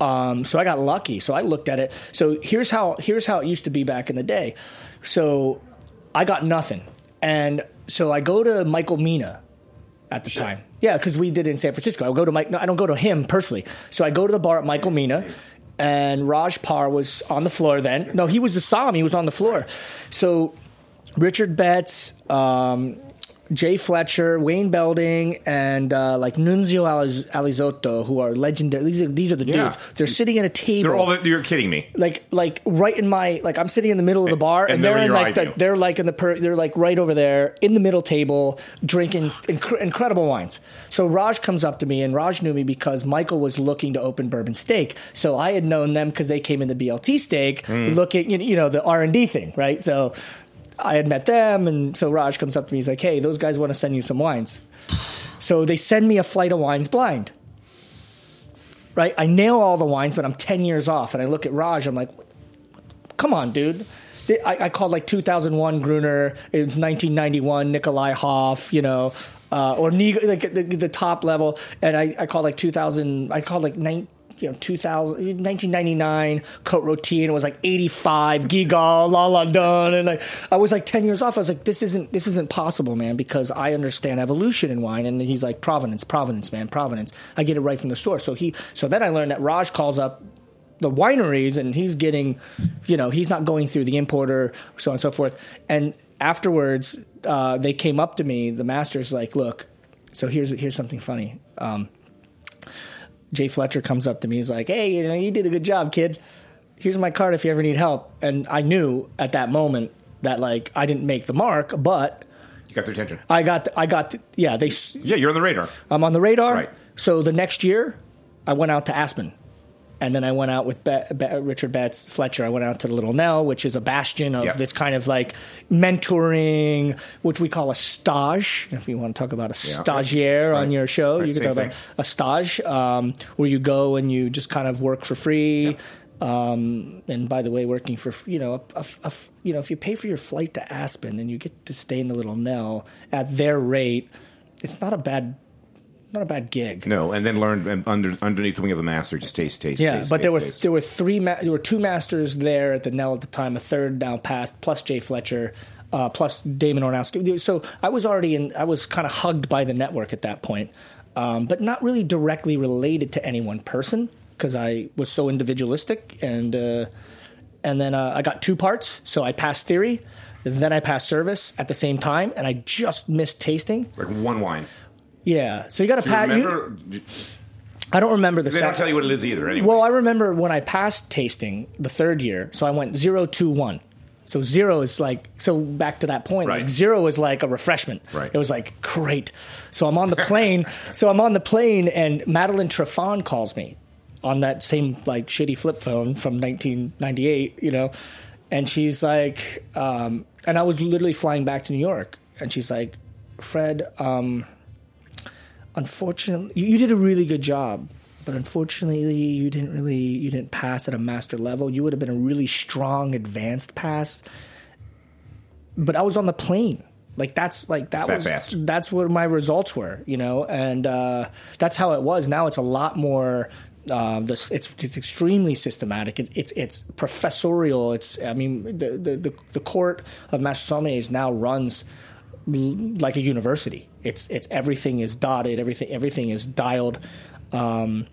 Um, so I got lucky. So I looked at it. So here's how here's how it used to be back in the day. So I got nothing, and so I go to Michael Mina at the time. Yeah, because we did it in San Francisco. I go to Mike. No, I don't go to him personally. So I go to the bar at Michael Mina, and Raj Parr was on the floor then. No, he was the som. He was on the floor. So Richard Betts, um, Jay Fletcher, Wayne Belding, and uh, like Nunzio Alioto, who are legendary. These are, these are the Yeah. dudes. They're sitting at a table. They're all the, you're kidding me. like like right in my like I'm sitting in the middle of the bar And and, they're they're in like the, they're like in the per, they're like right over there in the middle table drinking inc- incredible wines. So Raj comes up to me and Raj knew me because Michael was looking to open Bourbon Steak. So I had known them because they came in the BLT steak Hmm. looking you know the R and D thing right. So I had met them and so Raj comes up to me he's like hey those guys want to send you some wines. So they send me a flight of wines blind right? I nail all the wines, but I'm 10 years off. And I look at Raj, I'm like, come on, dude. I, I called like 2001 Gruner, it was 1991 Nikolaihof, you know, uh, or like the, the top level. And I, I called like 2000, I called like nine, you know, 2000, 1999 Côte-Rôtie. It was like 85 Guigal, La Landonne. And like, I was like 10 years off. I was like, this isn't, this isn't possible, man, because I understand evolution in wine. And he's like, Provenance, Provenance, man, Provenance. I get it right from the source. So he, so then I learned that Raj calls up the wineries and he's getting, you know, he's not going through the importer, so on and so forth. And afterwards, uh, they came up to me, the master's like, look, so here's, here's something funny. Um, Jay Fletcher comes up to me. He's like, "Hey, you know, you did a good job, kid. Here's my card if you ever need help." And I knew at that moment that like I didn't make the mark, but You got their attention. I got, the, I got, the, yeah, they, Yeah, you're on the radar. I'm on the radar. Right. So the next year, I went out to Aspen. And then I went out with Be- Be- Richard Betts Fletcher. I went out to the Little Nell, which is a bastion of this kind of like mentoring, which we call a stage. If you want to talk about a Yeah. stagiaire on your show, Right, you can same talk about thing. a stage um, where you go and you just kind of work for free. Um, and by the way, working for you know, a, a, a, you know, if you pay for your flight to Aspen and you get to stay in the Little Nell at their rate, it's not a bad, not a bad gig. No, and then learn and under underneath the wing of the master, just taste, taste, Yeah, taste. but there were taste, taste. there were three ma- there were two masters there at the Nell at the time. A third now passed, plus Jay Fletcher, uh, plus Damon Ornowski. So I was already in. I was kind of hugged by the network at that point, um, but not really directly related to any one person because I was so individualistic. And uh, and then uh, I got two parts, so I passed theory. Then I passed service at the same time, and I just missed tasting. like one wine. Yeah, so you got to pass. remember? I don't remember the. they don't tell you what it is either. Anyway, well, I remember when I passed tasting the third year, so I went zero, two, one. So zero is like so back to that point. Right. Like zero is like a refreshment. Right. It was like great. So I'm on the plane. so I'm on the plane, and Madeline Triffon calls me on that same like shitty flip phone from 1998. You know, and she's like, um, and I was literally flying back to New York, and she's like, Fred. Um, unfortunately, you, you did a really good job, but unfortunately, you didn't really you didn't pass at a master level. You would have been a really strong advanced pass. But I was on the plane. Like that's like that, That was fast. that's what my results were, you know, and uh, that's how it was. Now it's a lot more Um, this, it's, it's extremely systematic. It, it's it's professorial. It's I mean the the, the, the court of master sommeliers now runs like a university. It's it's everything is dotted. Everything everything is dialed. Um,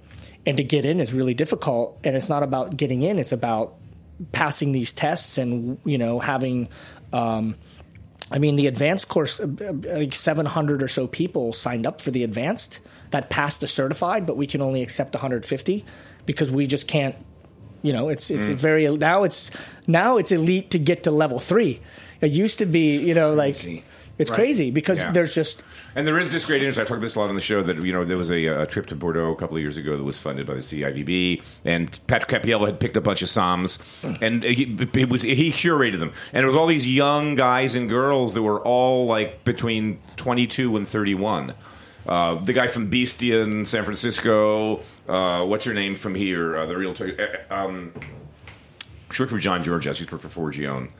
and to get in is really difficult. And it's not about getting in; it's about passing these tests and you know having. Um, I mean, the advanced course, uh, uh, like 700 or so people signed up for the advanced that passed the certified, but we can only accept 150 because we just can't. You know, it's it's mm. very now it's now it's elite to get to level three. It used to be, you know, like it's right. crazy because yeah. there's just and there is this great interest. I talked about this a lot on the show that you know there was a, a, trip to Bordeaux a couple of years ago that was funded by the CIVB, and Patrick Cappiello had picked a bunch of Somms, and he, it was he curated them, and it was all these young guys and girls that were all like between 22 and 31. Uh, the guy from Bestia in San Francisco. Uh, what's her name from here? Uh, the real. T- uh, um, she worked for Jean-Georges. She used to work for Forgione.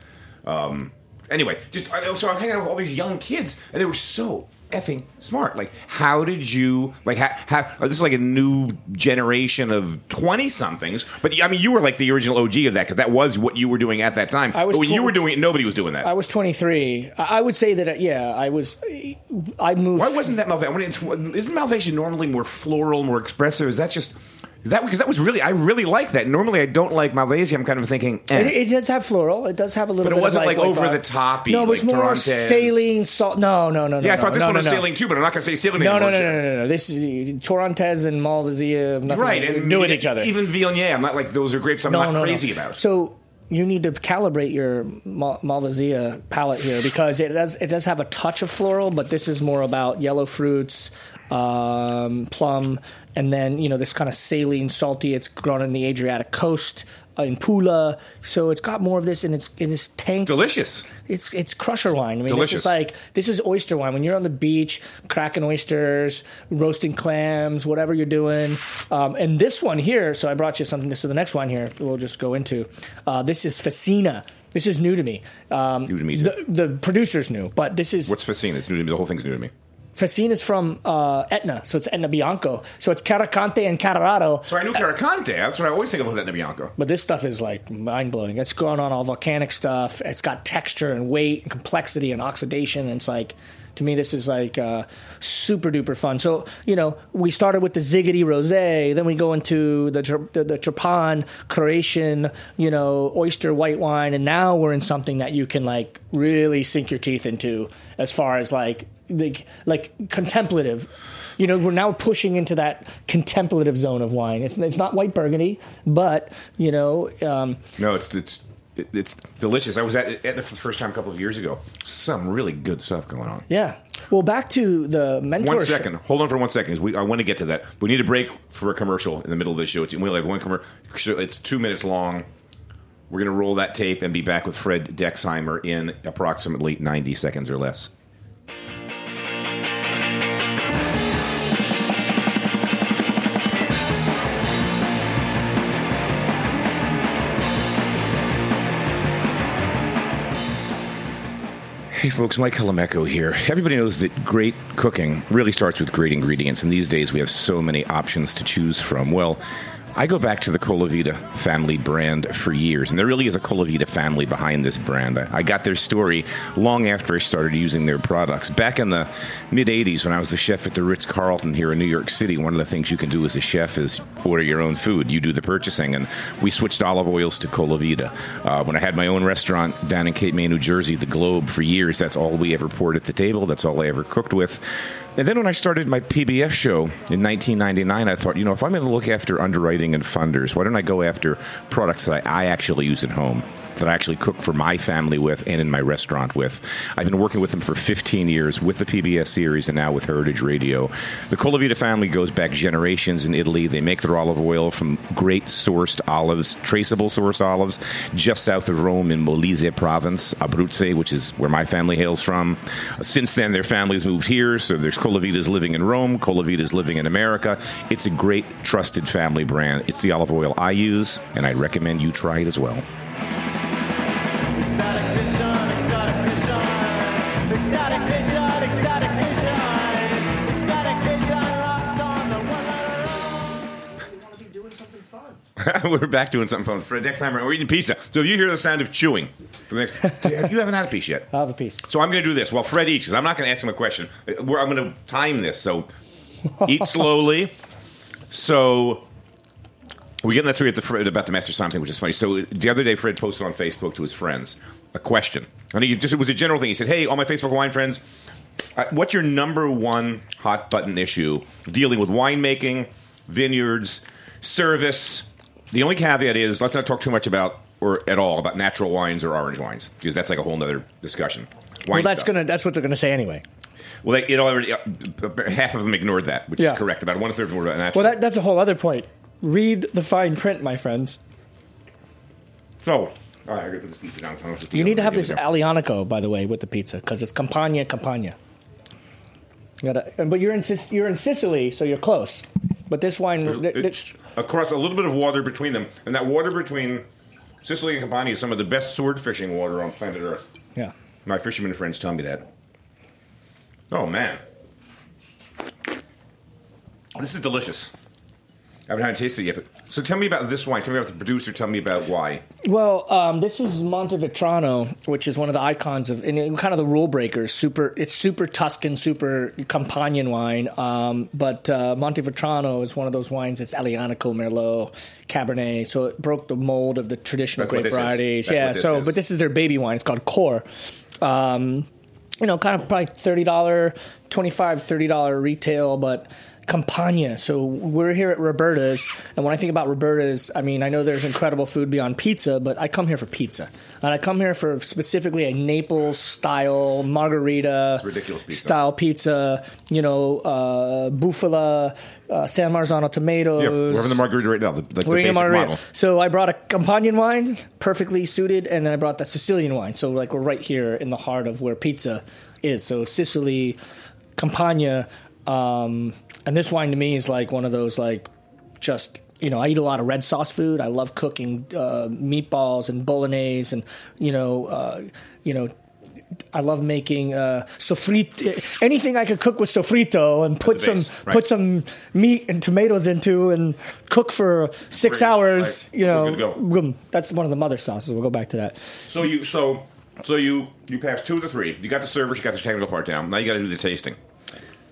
Um, anyway, just so I'm hanging out with all these young kids, and they were so effing smart. Like, how did you like? How, this is like a new generation of twenty somethings. But I mean, you were like the original OG of that because that was what you were doing at that time. I was but when 20, you were doing it, nobody was doing that. I was 23. I would say that. Uh, yeah, I was. I moved. Why wasn't that Malvasia? Isn't Malvasia normally more floral, more expressive? Is that just that because that was really I really like that. Normally I don't like Malvasia. I'm kind of thinking eh. it, it, does have floral. It does have a little. Bit of a few. But it wasn't like, over the top. No, it was like more Torrontés. saline salt. No, no, no. No. Yeah, no, I thought this no, one no, was no. saline too, but I'm not going to say saline no, anymore. No, no, no, no, no. This is Torrontés and Malvasia. Nothing right, like, and doing each other. Even Viognier. I'm not like those are grapes. I'm no, not no, crazy no. about. So you need to calibrate your Mal- Malvasia palate here because it does it does have a touch of floral, but this is more about yellow fruits, um, plum, and then you know this kind of saline, salty. It's grown in the Adriatic coast uh, in Pula, so it's got more of this in its in its tank. Delicious. It's it's crusher wine. I mean, Delicious. this is like this is oyster wine. When you're on the beach, cracking oysters, roasting clams, whatever you're doing. Um, and this one here, so I brought you something. So the next one here, we'll just go into. Uh, this is Facina. This is new to me. Um, new to me. Too. The, the producer's new, but this is what's Facina? It's new to me. The whole thing's new to me. Facina is from uh, Etna, so it's Etna Bianco. So it's Carricante and Catarratto. So I knew Carricante. That's what I always think of with Etna Bianco. But this stuff is like mind blowing. It's going on all volcanic stuff. It's got texture and weight and complexity and oxidation. And it's like, to me, this is like uh, super duper fun. So, you know, we started with the Szigeti Rose, then we go into the, the, the Trapan, Croatian, you know, oyster white wine. And now we're in something that you can like really sink your teeth into as far as like like like contemplative. You know, we're now pushing into that contemplative zone of wine. It's it's not white burgundy, but you know, um, no, it's it's it's delicious. I was at it for the first time a couple of years ago. Some really good stuff going on. Yeah. Well, back to the mentor. One second. Hold on for one second. We, I want to get to that. We need a break for a commercial in the middle of the show. It's, we only have one commercial. It's two minutes long. We're going to roll that tape and be back with Fred Dexheimer in approximately 90 seconds or less. Hey folks, Mike Colameco here. Everybody knows that great cooking really starts with great ingredients, and these days we have so many options to choose from. Well, I go back to the Colavita family brand for years, and there really is a Colavita family behind this brand. I, got their story long after I started using their products. Back in the mid 80s, when I was the chef at the Ritz Carlton here in New York City, one of the things you can do as a chef is order your own food. You do the purchasing, and we switched olive oils to Colavita. Uh, when I had my own restaurant down in Cape May, New Jersey, the Globe, for years, that's all we ever poured at the table, that's all I ever cooked with. And then when I started my PBS show in 1999, I thought, you know, if I'm going to look after underwriting and funders, why don't I go after products that I, I actually use at home? That I actually cook for my family with and in my restaurant with. I've been working with them for 15 years with the PBS series and now with Heritage Radio. The Colavita family goes back generations in Italy. They make their olive oil from great sourced olives, traceable source olives, just south of Rome in Molise province, Abruzzo, which is where my family hails from. Since then, their families moved here, so there's Colavitas living in Rome, Colavitas living in America. It's a great, trusted family brand. It's the olive oil I use, and I recommend you try it as well. we're back doing something fun. For the next time, we're eating pizza. So if you hear the sound of chewing, for the next, you haven't had a piece yet. I'll have a piece. So I'm going to do this while Fred eats, I'm not going to ask him a question. We're, I'm going to time this. So eat slowly. So we get that story at the Fred about the Master Som thing, which is funny. So the other day, Fred posted on Facebook to his friends a question. And he just it was a general thing. He said, "Hey, all my Facebook wine friends, uh, what's your number one hot button issue dealing with winemaking, vineyards, service? The only caveat is let's not talk too much about or at all about natural wines or orange wines because that's like a whole other discussion. Well, that's stuff. gonna that's what they're gonna say anyway. Well, they, it already uh, half of them ignored that, which Yeah. is correct. About one third of them were about natural. Well, that, that's a whole other point. Read the fine print, my friends. so, all right, I gotta put this pizza down. so You need to have this. Aglianico, by the way, with the pizza because it's Campagna, Campagna. You gotta, but you're in you're in Sicily, so you're close. But this wine, th- th- It's across a little bit of water between them, and that water between Sicily and Campania is some of the best sword fishing water on planet Earth. yeah. My fishermen friends tell me that. Oh man, this is delicious. I haven't had a taste it yet. But, so tell me about this wine. Tell me about the producer. Tell me about why. Well, um, this is Montevetrano, which is one of the icons of and kind of the rule breakers. Super, it's super Tuscan, super Campanian wine. Um, but uh, Montevetrano is one of those wines. It's Aglianico, Merlot, Cabernet. So it broke the mold of the traditional That's grape varieties. Yeah. So, is. but this is their baby wine. It's called Core. Um, you know, kind of probably thirty dollar, 25 30 dollar retail, but Campagna. So we're here at Roberta's, and when I think about Roberta's, I mean, I know there's incredible food beyond pizza, but I come here for pizza, and I come here for specifically a Naples style margarita pizza. style pizza. You know, uh, bufala, uh, San Marzano tomatoes. Yeah, we're having the margarita right now. The, the, the We're basic margarita. model. So I brought a Campanian wine, perfectly suited, and then I brought the Sicilian wine. So like we're right here in the heart of where pizza is. So Sicily, Campania, um, and this wine to me is like one of those like just you know I eat a lot of red sauce food. I love cooking uh, meatballs and bolognese, and you know uh, you know. I love making uh, sofrito. Anything I could cook with sofrito and put some base, right. put some meat and tomatoes into and cook for six Great, hours. right. You know, We're good to go. that's one of the mother sauces. We'll go back to that. So you so so you you passed two of the three. You got the servers. You got the technical part down. Now you got to do the tasting.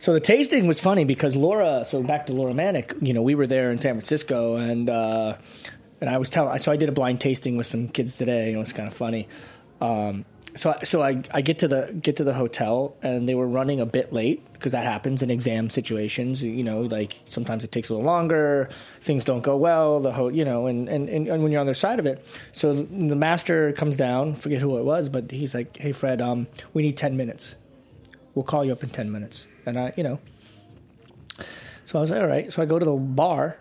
So the tasting was funny because Laura. So back to Laura Maniec. You know, we were there in San Francisco, and uh, and I was telling. So I did a blind tasting with some kids today. and It was kind of funny. Um, so so I, I get to the get to the hotel, and they were running a bit late because that happens in exam situations. You know, like sometimes it takes a little longer. Things don't go well. The ho- you know, and, and, and, and when you're on the other side of it, so the master comes down. Forget who it was, but he's like, "Hey, Fred, um, we need ten minutes." we'll call you up in 10 minutes. And I, you know, so I was like, all right. So I go to the bar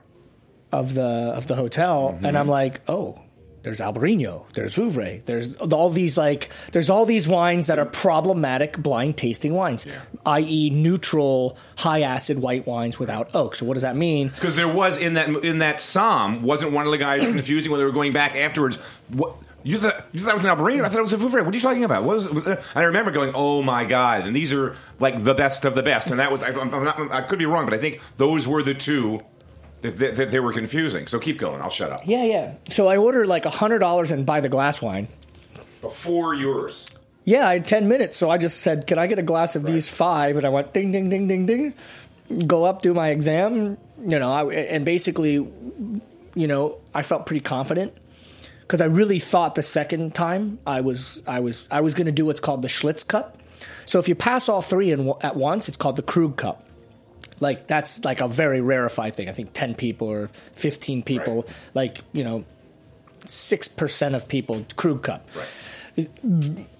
of the, of the hotel and I'm mm-hmm. like, oh, there's Albarino, there's Vouvray, there's all these like, there's all these wines that are problematic blind tasting wines, i.e., neutral, high acid white wines without oak. So what does that mean? Because there was in that in that som wasn't one of the guys confusing when they were going back afterwards. What you thought you thought it was an Albarino? I thought it was a Vouvray. What are you talking about? What was? And I remember going, "Oh my god!" And these are like the best of the best. And that was I, I'm, I'm not, I could be wrong, but I think those were the two that, that, that they were confusing. So keep going. I'll shut up. Yeah, yeah. So I ordered like $100 and buy the glass wine. Before yours. Yeah, I had 10 minutes, so I just said, Can I get a glass of these five? And I went ding, ding, ding, ding, ding. Go up, do my exam. You know, I, and basically, you know, I felt pretty confident because I really thought the second time I was I was I was going to do what's called the Schlitz Cup. So if you pass all three in, at once, it's called the Krug Cup. Like that's like a very rarefied thing. I think ten people or fifteen people, Right. like you know, six percent of people Krug Cup. Right.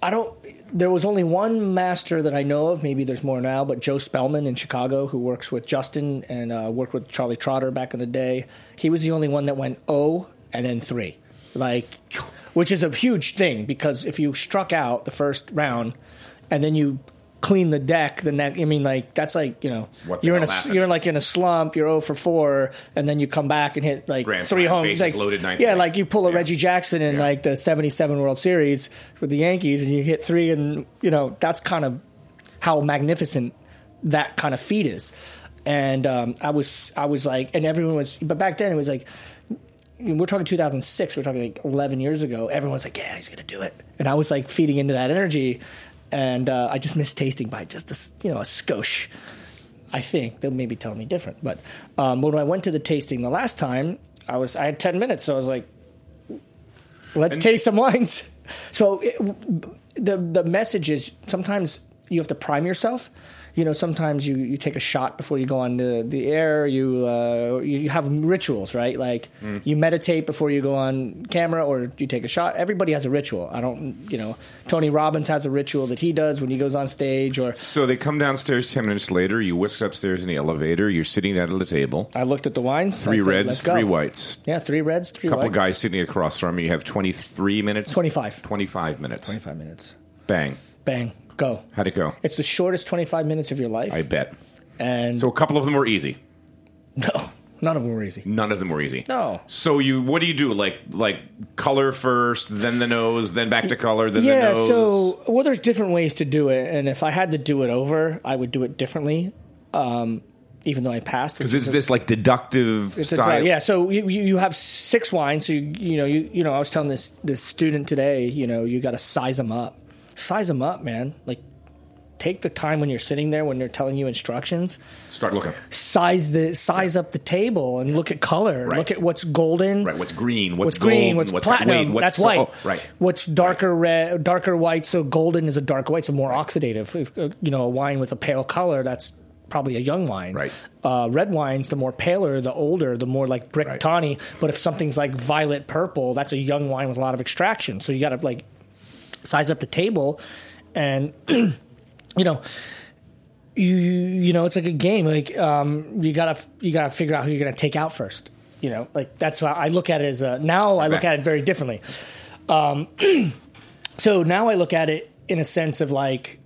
I don't. There was only one master that I know of. Maybe there's more now, but Joe Spellman in Chicago, who works with Justin and uh, worked with Charlie Trotter back in the day. He was the only one that went O and then three, like, which is a huge thing because if you struck out the first round and then you clean the deck, the neck. I mean, like that's like you know What you're in a happened? you're like in a slump. You're 0 for four, and then you come back and hit like Grand three home. Like, loaded, ninth yeah, inning. like you pull a Yeah. Reggie Jackson in Yeah. like the 77 World Series with the Yankees and you hit three and you know that's kind of how magnificent that kind of feat is and um, I was I was like and everyone was but back then it was like we're talking 2006. We're talking like 11 years ago. Everyone's like, "Yeah, he's gonna do it," and I was like feeding into that energy, and uh, I just missed tasting by just this, you know, a skosh. I think they'll maybe tell me different, but um, when I went to the tasting the last time, I was I had 10 minutes, so I was like, "Let's taste some wines." So it, the the message is sometimes you have to prime yourself. You know, sometimes you, you take a shot before you go on the, the air. You uh, you have rituals, right? Like you meditate before you go on camera, or you take a shot. Everybody has a ritual. I don't, you know, Tony Robbins has a ritual that he does when he goes on stage. Or So they come downstairs ten minutes later. You whisk upstairs in the elevator. You're sitting down at the table. I looked at the wines. Three said, reds, three whites. Yeah, three reds, three A couple whites. guys sitting across from you. You have twenty three minutes. 25. 25 minutes. 25 minutes. Bang. Bang, go. How'd it go? It's the shortest 25 minutes of your life. I bet. and So a couple of them were easy. no, none of them were easy. None of them were easy. No. So you, what do you do? Like, like color first, then the nose, then back to color, then yeah, the nose. so well, there's different ways to do it, and if I had to do it over, I would do it differently. Um, even though I passed, because is this like deductive It's a style? dry- yeah. So you, you you have six wines. So you you know you you know I was telling this this student today. You know you got to size them up, size them up, man. Like take the time when you're sitting there when they're telling you instructions. Start looking. Size the size up the table and look at color. Right. Look at what's golden. Right. What's green? What's, What's green? What's, what's platinum? Wait, what's that's so- white. oh, right. What's darker red? Darker white. So golden is a dark white. So more oxidative. If, uh, you know, a wine with a pale color, that's probably a young wine. Right. Uh, red wines, the more paler, the older, the more like brick Right. tawny. But if something's like violet purple, that's a young wine with a lot of extraction. So you got to like size up the table, and you know. You you know it's like a game. Like um, you gotta you gotta figure out who you're gonna take out first you know? Like that's why I look at it as a now I look at it very differently. Um, so now I look at it in a sense of like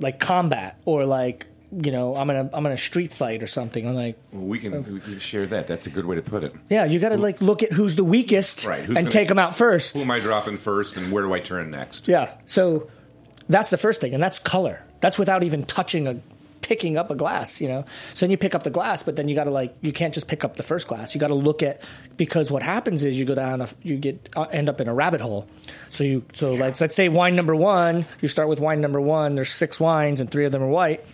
like combat or like you know I'm gonna I'm gonna street fight or something I'm like Well, we can we can share that. That's a good way to put it. yeah you gotta like look at who's the weakest Right, and gonna- take them out first Who am I dropping first, and where do I turn next? Yeah. So that's the first thing, and that's color. That's without even touching a picking up a glass, you know. So then you pick up the glass, but then you got to like you can't just pick up the first glass. You got to look at because what happens is you go down a, you get uh, end up in a rabbit hole. So you so let's let's say wine number 1, you start with wine number 1, there's six wines and three of them are white.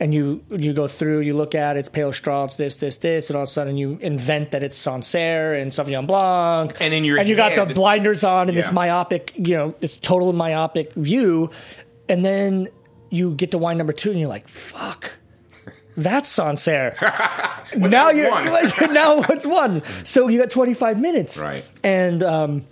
And you you go through, you look at it's pale straw, it's this, this, this, and all of a sudden you invent that it's Sancerre and Sauvignon Blanc, And in your and you got the blinders on and this myopic, you know, this total myopic view, and then you get to wine number two, and you're like, "Fuck, that's Sancerre." now you're now what's one? So you got 25 minutes, Right. And um,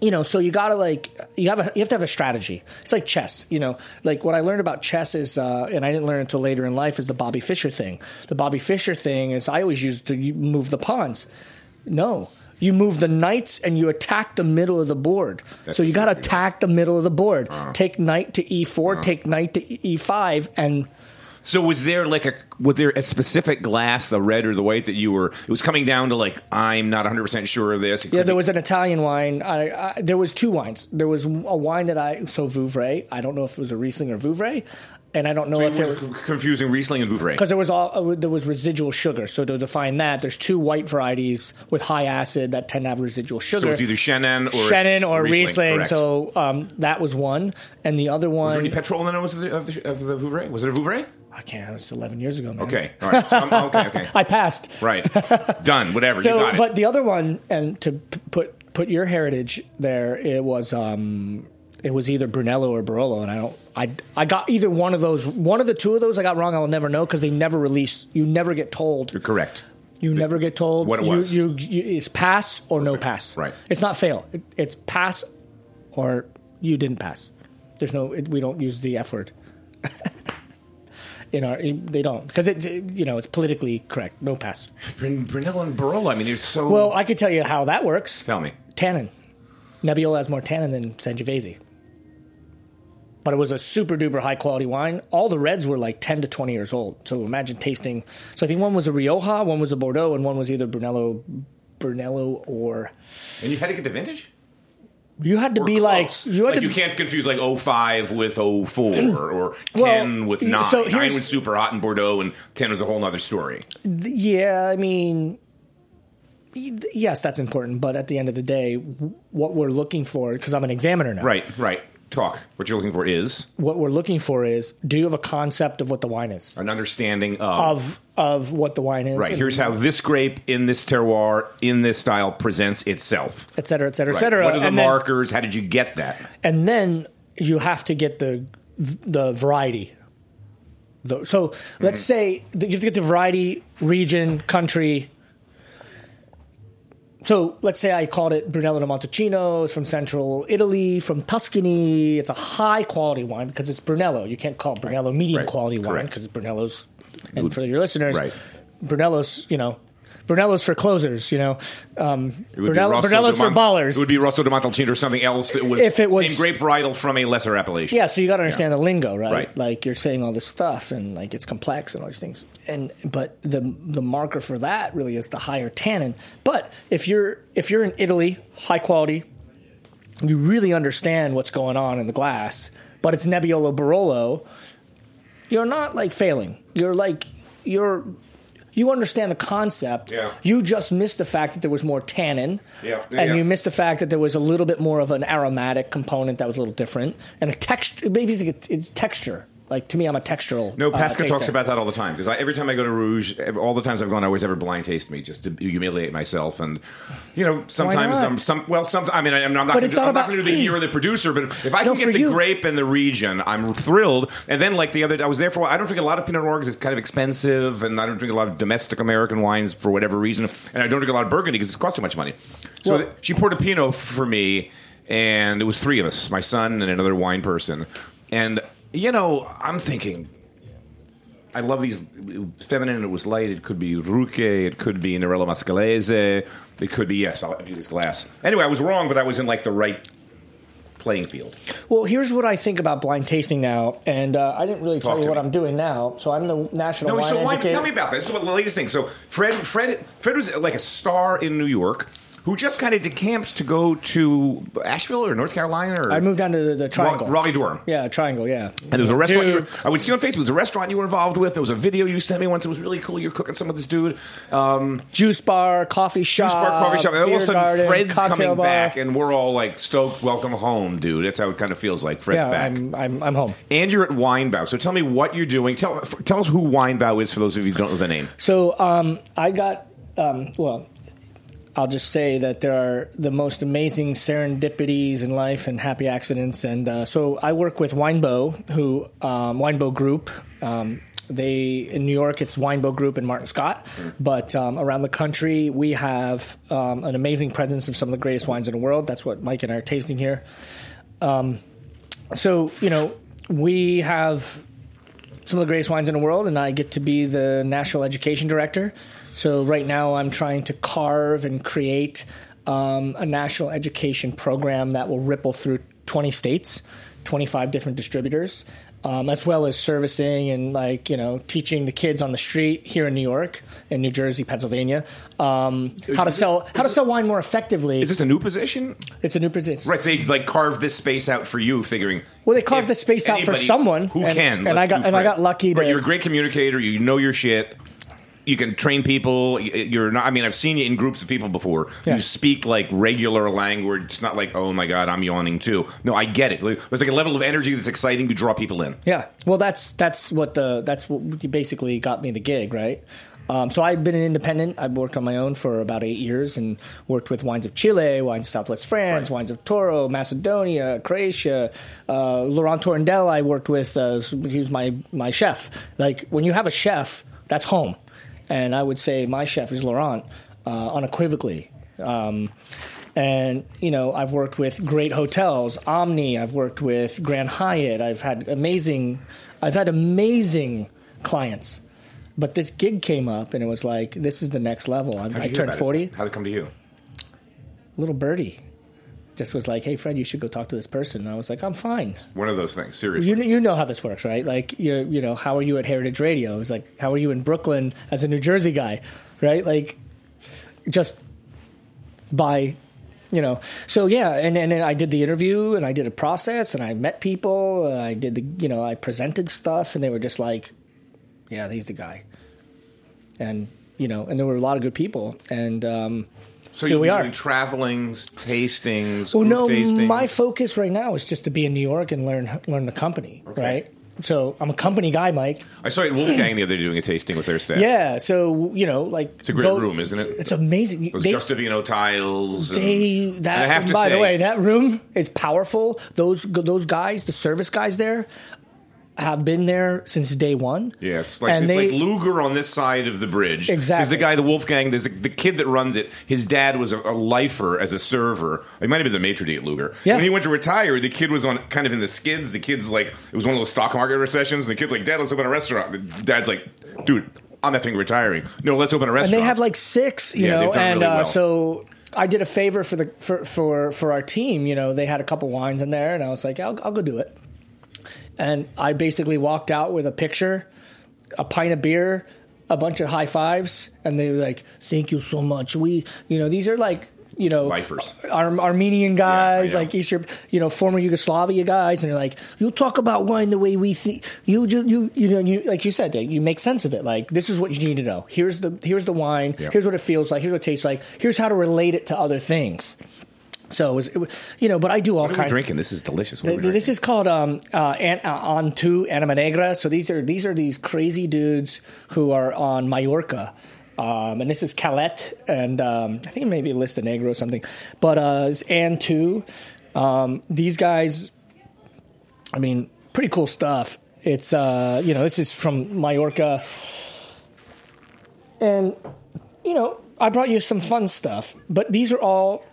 you know, so you gotta like you have a, you have to have a strategy. It's like chess, you know. Like what I learned about chess is, uh, and I didn't learn until later in life, is the Bobby Fischer thing. The Bobby Fischer thing is I always used to move the pawns. No. You move the knights and you attack the middle of the board. so you got to attack the middle of the board. Uh-huh. Take knight to e4, take knight to e5, and So was there like a was there a specific glass, the red or the white, that you were? It was coming down to like I'm not 100 percent sure of this. It Yeah, there be- was an Italian wine. I, I, there was two wines. There was a wine that I so Vouvray. I don't know if it was a Riesling or Vouvray, and I don't know So if it was confusing Riesling and Vouvray. because there was all uh, there was residual sugar. So to define that, there's two white varieties with high acid that tend to have residual sugar. So it's either Chenin or Chenin or Riesling. Riesling. so um, that was one, and the other one. was there any petrol in the nose of the, of the, of the Vouvray? Was it a Vouvray? I can't. It was 11 years ago. Man. Okay, all right. So I'm, okay, okay, I passed. right. Done. Whatever. you So, but the other one, and to p- put put your heritage there, it was um, it was either Brunello or Barolo, and I don't, I I got either one of those, one of the two of those I got wrong. I will never know because they never release. You never get told. You're correct. You never get told what it you, was. You, you, it's pass or no pass. Right. It's not fail. It, it's pass or you didn't pass. There's no. It, we don't use the F word. In our, they don't because it, you know, it's politically correct. No pass. Brun- Brunello and Barolo. I mean, they're so. Well, I could tell you how that works. tell me. Tannin. Nebbiolo has more tannin than Sangiovese. But it was a super duper high quality wine. All the reds were like 10 to 20 years old. So imagine tasting. So I think one was a Rioja, one was a Bordeaux, and one was either Brunello, Brunello or. And you had to get the vintage. You had to be close. like. You had like to you can't confuse like 05 with 04 or 10 Well, with 9. so 9 here's- was super hot in Bordeaux and 10 was a whole other story. Yeah, I mean, yes, that's important. But at the end of the day, w- what we're looking for, because I'm an examiner now, Right, right. Talk. What you're looking for is what we're looking for is do you have a concept of what the wine is? an understanding of. Of of what the wine is. right. Here's how this grape in this terroir in this style presents itself. et cetera, et cetera, et cetera. What are the and then- markers? How did you get that? and then you have to get the the variety. So let's mm-hmm. say that you have to get the variety, region, country. So let's say I called it Brunello di Montalcino. It's from central Italy, from Tuscany. It's a high quality wine because it's Brunello. You can't call it Brunello medium Right. quality wine because Brunello's. And for your listeners, Right. Brunello's, you know, Brunello's for closers. You know, um, It Brunello, Brunello's di for ballers. It would be Rosso de Montalcino or something else. That was If it was- same grape varietal from a lesser appellation. Yeah, so you got to understand the lingo, right? Right. Like you're saying all this stuff, and like it's complex and all these things. And but the the marker for that really is the higher tannin. But if you're if you're in Italy, high quality, you really understand what's going on in the glass. But it's Nebbiolo Barolo. You're not like failing. You're like you're. You understand the concept. Yeah. You just missed the fact that there was more tannin. Yeah, yeah, And yeah. you missed the fact that there was a little bit more of an aromatic component that was a little different, and a texture. Maybe it's, it's texture. Like to me, I'm a textural. No, uh, Pasca talks about that all the time because every time I go to Rouge, all the times I've gone, I always ever blind taste me just to humiliate myself. And you know, sometimes? I'm some. Well, some. I mean, I'm not. But gonna do, I'm not about- going to do the year of the producer, but if I No, can get the you. grape and the region, I'm thrilled. And then, like the other, I was there for. I don't drink a lot of Pinot Noir because it's kind of expensive, and I don't drink a lot of domestic American wines for whatever reason, and I don't drink a lot of Burgundy because it costs too much money. So Well- she poured a Pinot for me, and it was three of us: my son and another wine person. And you know, I'm thinking. I love these feminine. It was light. It could be Ruque. It could be Nerello Mascalese. It could be yes. I'll do this glass. Anyway, I was wrong, but I was in like the right playing field. Well, here's what I think about blind tasting now, and uh, I didn't really Talk tell you what me. I'm doing now. So I'm the national No, so why, educator. tell me about this. This is what the latest thing. So Fred, Fred, Fred was like a star in New York who just kind of decamped to go to Asheville or North Carolina or I moved down to the, the triangle. Raleigh Durham. Yeah, triangle. Yeah. And there was a restaurant. You were, I would see on Facebook. There was a restaurant you were involved with. There was a video you sent me once. It was really cool. You're cooking some of this dude. Um, Juice bar, coffee shop, Juice bar, coffee shop. And all of a sudden, garden, Fred's coming bar. back, and we're all like stoked. Welcome home, dude. That's how it kind of feels like. Fred's yeah, back. I'm, I'm I'm home. and you're at Winebow. So tell me what you're doing. Tell tell us who Winebow is for those of you who don't know the name. So um, I got um, well. I'll just say that there are the most amazing serendipities in life and happy accidents, and uh, so I work with Winebow, who um, Winebow Group. Um, they in New York, it's Winebow Group and Martin Scott, but um, around the country, we have um, an amazing presence of some of the greatest wines in the world. That's what Mike and I are tasting here. Um, so you know, we have some of the greatest wines in the world, and I get to be the national education director. So right now, I'm trying to carve and create um, a national education program that will ripple through 20 states, 25 different distributors. Um, as well as servicing and like you know teaching the kids on the street here in New York, in New Jersey, Pennsylvania, um, how to this- sell how to sell wine more effectively. Is this a new position? it's a new position. Right. So they like carved this space out for you, figuring. Well, they carved the space out for someone, who and- can. and I got- and I got lucky Right, you're a great communicator. You know your shit. You can train people. You're not. I mean, I've seen you in groups of people before. Yeah. You speak like regular language. It's not like, oh my god, I'm yawning too. No, I get it. Like, There's like a level of energy that's exciting. You draw people in. Yeah, well, that's that's what the that's what basically got me the gig, right? Um, so I've been an independent. I've worked on my own for about eight years and worked with wines of Chile, wines of Southwest France, Right. wines of Toro, Macedonia, Croatia. Uh, Laurent Tourondel, I worked with. Uh, he was my my chef. Like when you have a chef, that's home, and I would say my chef is Laurent uh, unequivocally. Um, and you know, I've worked with great hotels, Omni. I've worked with Grand Hyatt. I've had amazing, I've had amazing clients. But this gig came up, and it was like, this is the next level. I'm, I turned forty. How'd it come to you? Little birdie just was like, "Hey, Fred, you should go talk to this person." And I was like, "I'm fine." One of those things. Seriously. You you know how this works, right? Like you you know how are you at Heritage Radio? It was like how are you in Brooklyn as a New Jersey guy, right? Like just by you know so yeah and and then I did the interview and I did a process and I met people and I did the you know I presented stuff and they were just like yeah he's the guy and you know and there were a lot of good people and um So here you're we are. doing travelings, tastings, Well, no, tastings. my focus right now is just to be in New York and learn learn the company, right? So I'm a company guy, Mike. I saw you at Wolfgang the other day doing a tasting with their staff. Yeah. So you know, like It's a great room, isn't it? It's amazing. Those They- Guastavino tiles. They and that. I have to by say, the way, that room is powerful. Those those guys, the service guys there, have been there since day one. Yeah, it's like and it's they, like Luger on this side of the bridge. Because Exactly. the guy, the Wolfgang, there's a, the kid that runs it. His dad was a, a lifer as a server. He might have been the maitre d' at Luger. Yeah. When he went to retire, the kid was on kind of in the skids. The kid's like, it was one of those stock market recessions. And the kid's like, Dad, let's open a restaurant. The dad's like, Dude, I'm effing retiring. No, let's open a restaurant. and they have like six, you Yeah, know, and really uh, so. I did a favor for the for, for for our team. You know, they had a couple wines in there, and I was like, "I'll, I'll go do it." And I basically walked out with a picture, a pint of beer, a bunch of high fives, and they were like, "Thank you so much." We, you know, these are like, you know, Lifers. Ar- Armenian guys, Yeah, like Eastern, you know, former Yugoslavia guys, and they're like, "You talk about wine the way we think. You, you, you, you know, you like you said, you make sense of it. Like this is what you need to know. Here's the here's the wine. Yeah. Here's what it feels like. Here's what it tastes like. Here's how to relate it to other things." So it was, it was you know, but I do all What are we kinds. drinking? This is delicious. What are we This is called um, uh, An- uh, On Tu Anima Negra. So these are these are these crazy dudes who are on Mallorca. Um, and this is Calette, and um, I think maybe may Lista Negra or something. But uh, it's An Tu. Um, these guys, I mean, pretty cool stuff. It's uh, you know, this is from Mallorca, and you know, I brought you some fun stuff. But these are all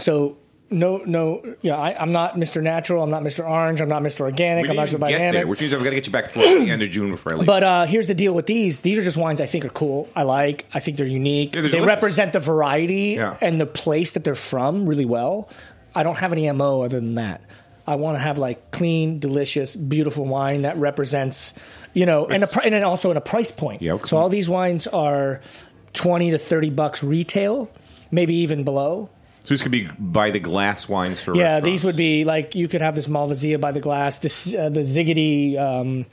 so no, no, yeah. I, I'm not Mr. Natural. I'm not Mr. Orange. I'm not Mr. Organic. I'm not Mr. even get Biodynamic. there, which means I've got to get you back before the end of June before I leave. But uh, here's the deal with these. These are just wines I think are cool. I like. I think they're unique. Yeah, they're they delicious. represent the variety Yeah. and the place that they're from really well. I don't have any mo other than that. I want to have like clean, delicious, beautiful wine that represents, you know, and a, and then also in a price point. Yeah, So all these wines are twenty to thirty bucks retail, maybe even below. So this could be by the glass wines for Yeah, these would be like you could have this Malvasia by the glass, this uh, the Szigeti. Um,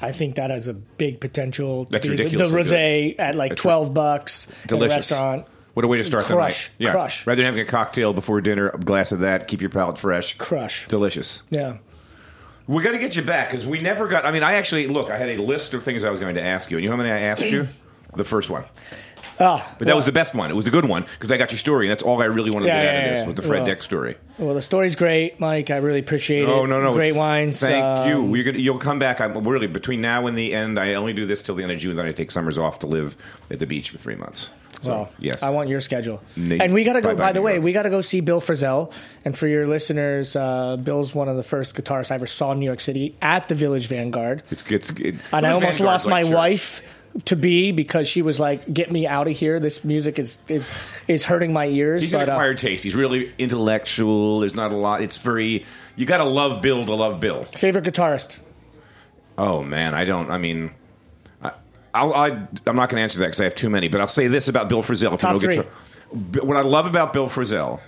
I think that has a big potential. to That's be the- ridiculously The, rosé at like That's twelve bucks delicious restaurant. What a way to start Crush, the night. Yeah. crush. Rather than having a cocktail before dinner, a glass of that, keep your palate fresh. Crush. Delicious. Yeah, We got to get you back because we never got. I mean, I actually look. I had a list of things I was going to ask you, and you know how many I asked you? The first one, ah, but that was the best one. It was a good one because I got your story, and that's all I really wanted Yeah, to get yeah, out of this was the. Fred Well, Deck story. well, the story's great, Mike. I really appreciate Oh it. no, no, great wines. Thank um, you. You're gonna, you'll come back. I'm really between now and the end. I only do this till the end of June. Then I take summers off to live at the beach for three months. So Well, yes, I want your schedule. Nate, and we got to go. By the way, we got to go see Bill Frisell. And for your listeners, uh, Bill's one of the first guitarists I ever saw in New York City at the Village Vanguard. It's, it's, it, and I almost Vanguards lost like my church. wife to be because she was like, "Get me out of here! This music is is is hurting my ears." He's but an uh, acquired taste. He's really intellectual. There's not a lot. It's very. You got to love Bill to love Bill. favorite guitarist. Oh man, I don't. I mean, I, I'll, I, I'm not going to answer that because I have too many. But I'll say this about Bill Frisell. Top three. guitar- what I love about Bill Frisell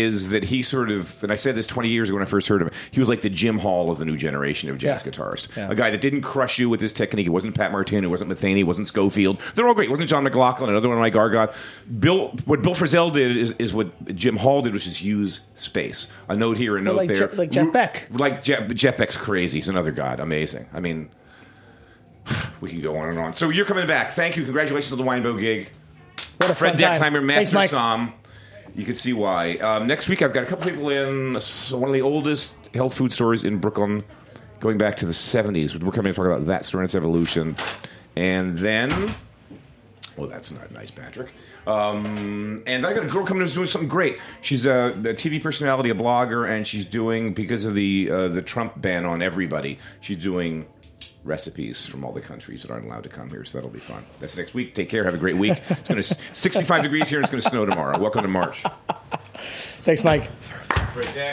is that he sort of, and I said this 20 years ago when I first heard him. He was like the Jim Hall of the new generation of jazz Yeah. guitarists. Yeah. A guy that didn't crush you with his technique. It wasn't Pat Martino. It wasn't Metheny. It wasn't Scofield. They're all great. It wasn't John McLaughlin. Another one of my Gargoth. Bill. What Bill Frisell did is, is what Jim Hall did, which is use space. A note here, a note like there. Je- like Jeff Beck. Like Jeff, Jeff Beck's crazy. He's another god. Amazing. I mean, we can go on and on. So you're coming back. Thank you. Congratulations on the Winebow gig. What a Fred fun time. Dexheimer, Thanks, Master Mike. Som. You can see why. Um, next week, I've got a couple people in one of the oldest health food stores in Brooklyn, going back to the 70s. We're coming to talk about that store and its evolution. And then, oh, that's not nice, Patrick. Um, and I got a girl coming who's doing something great. She's a, a TV personality, a blogger, and she's doing because of the uh, the Trump ban on everybody. She's doing recipes from all the countries that aren't allowed to come here. So that'll be fun. That's next week. Take care. Have a great week. It's going to 65 degrees here. and It's going to snow tomorrow. Welcome to March. Thanks, Mike. Great day.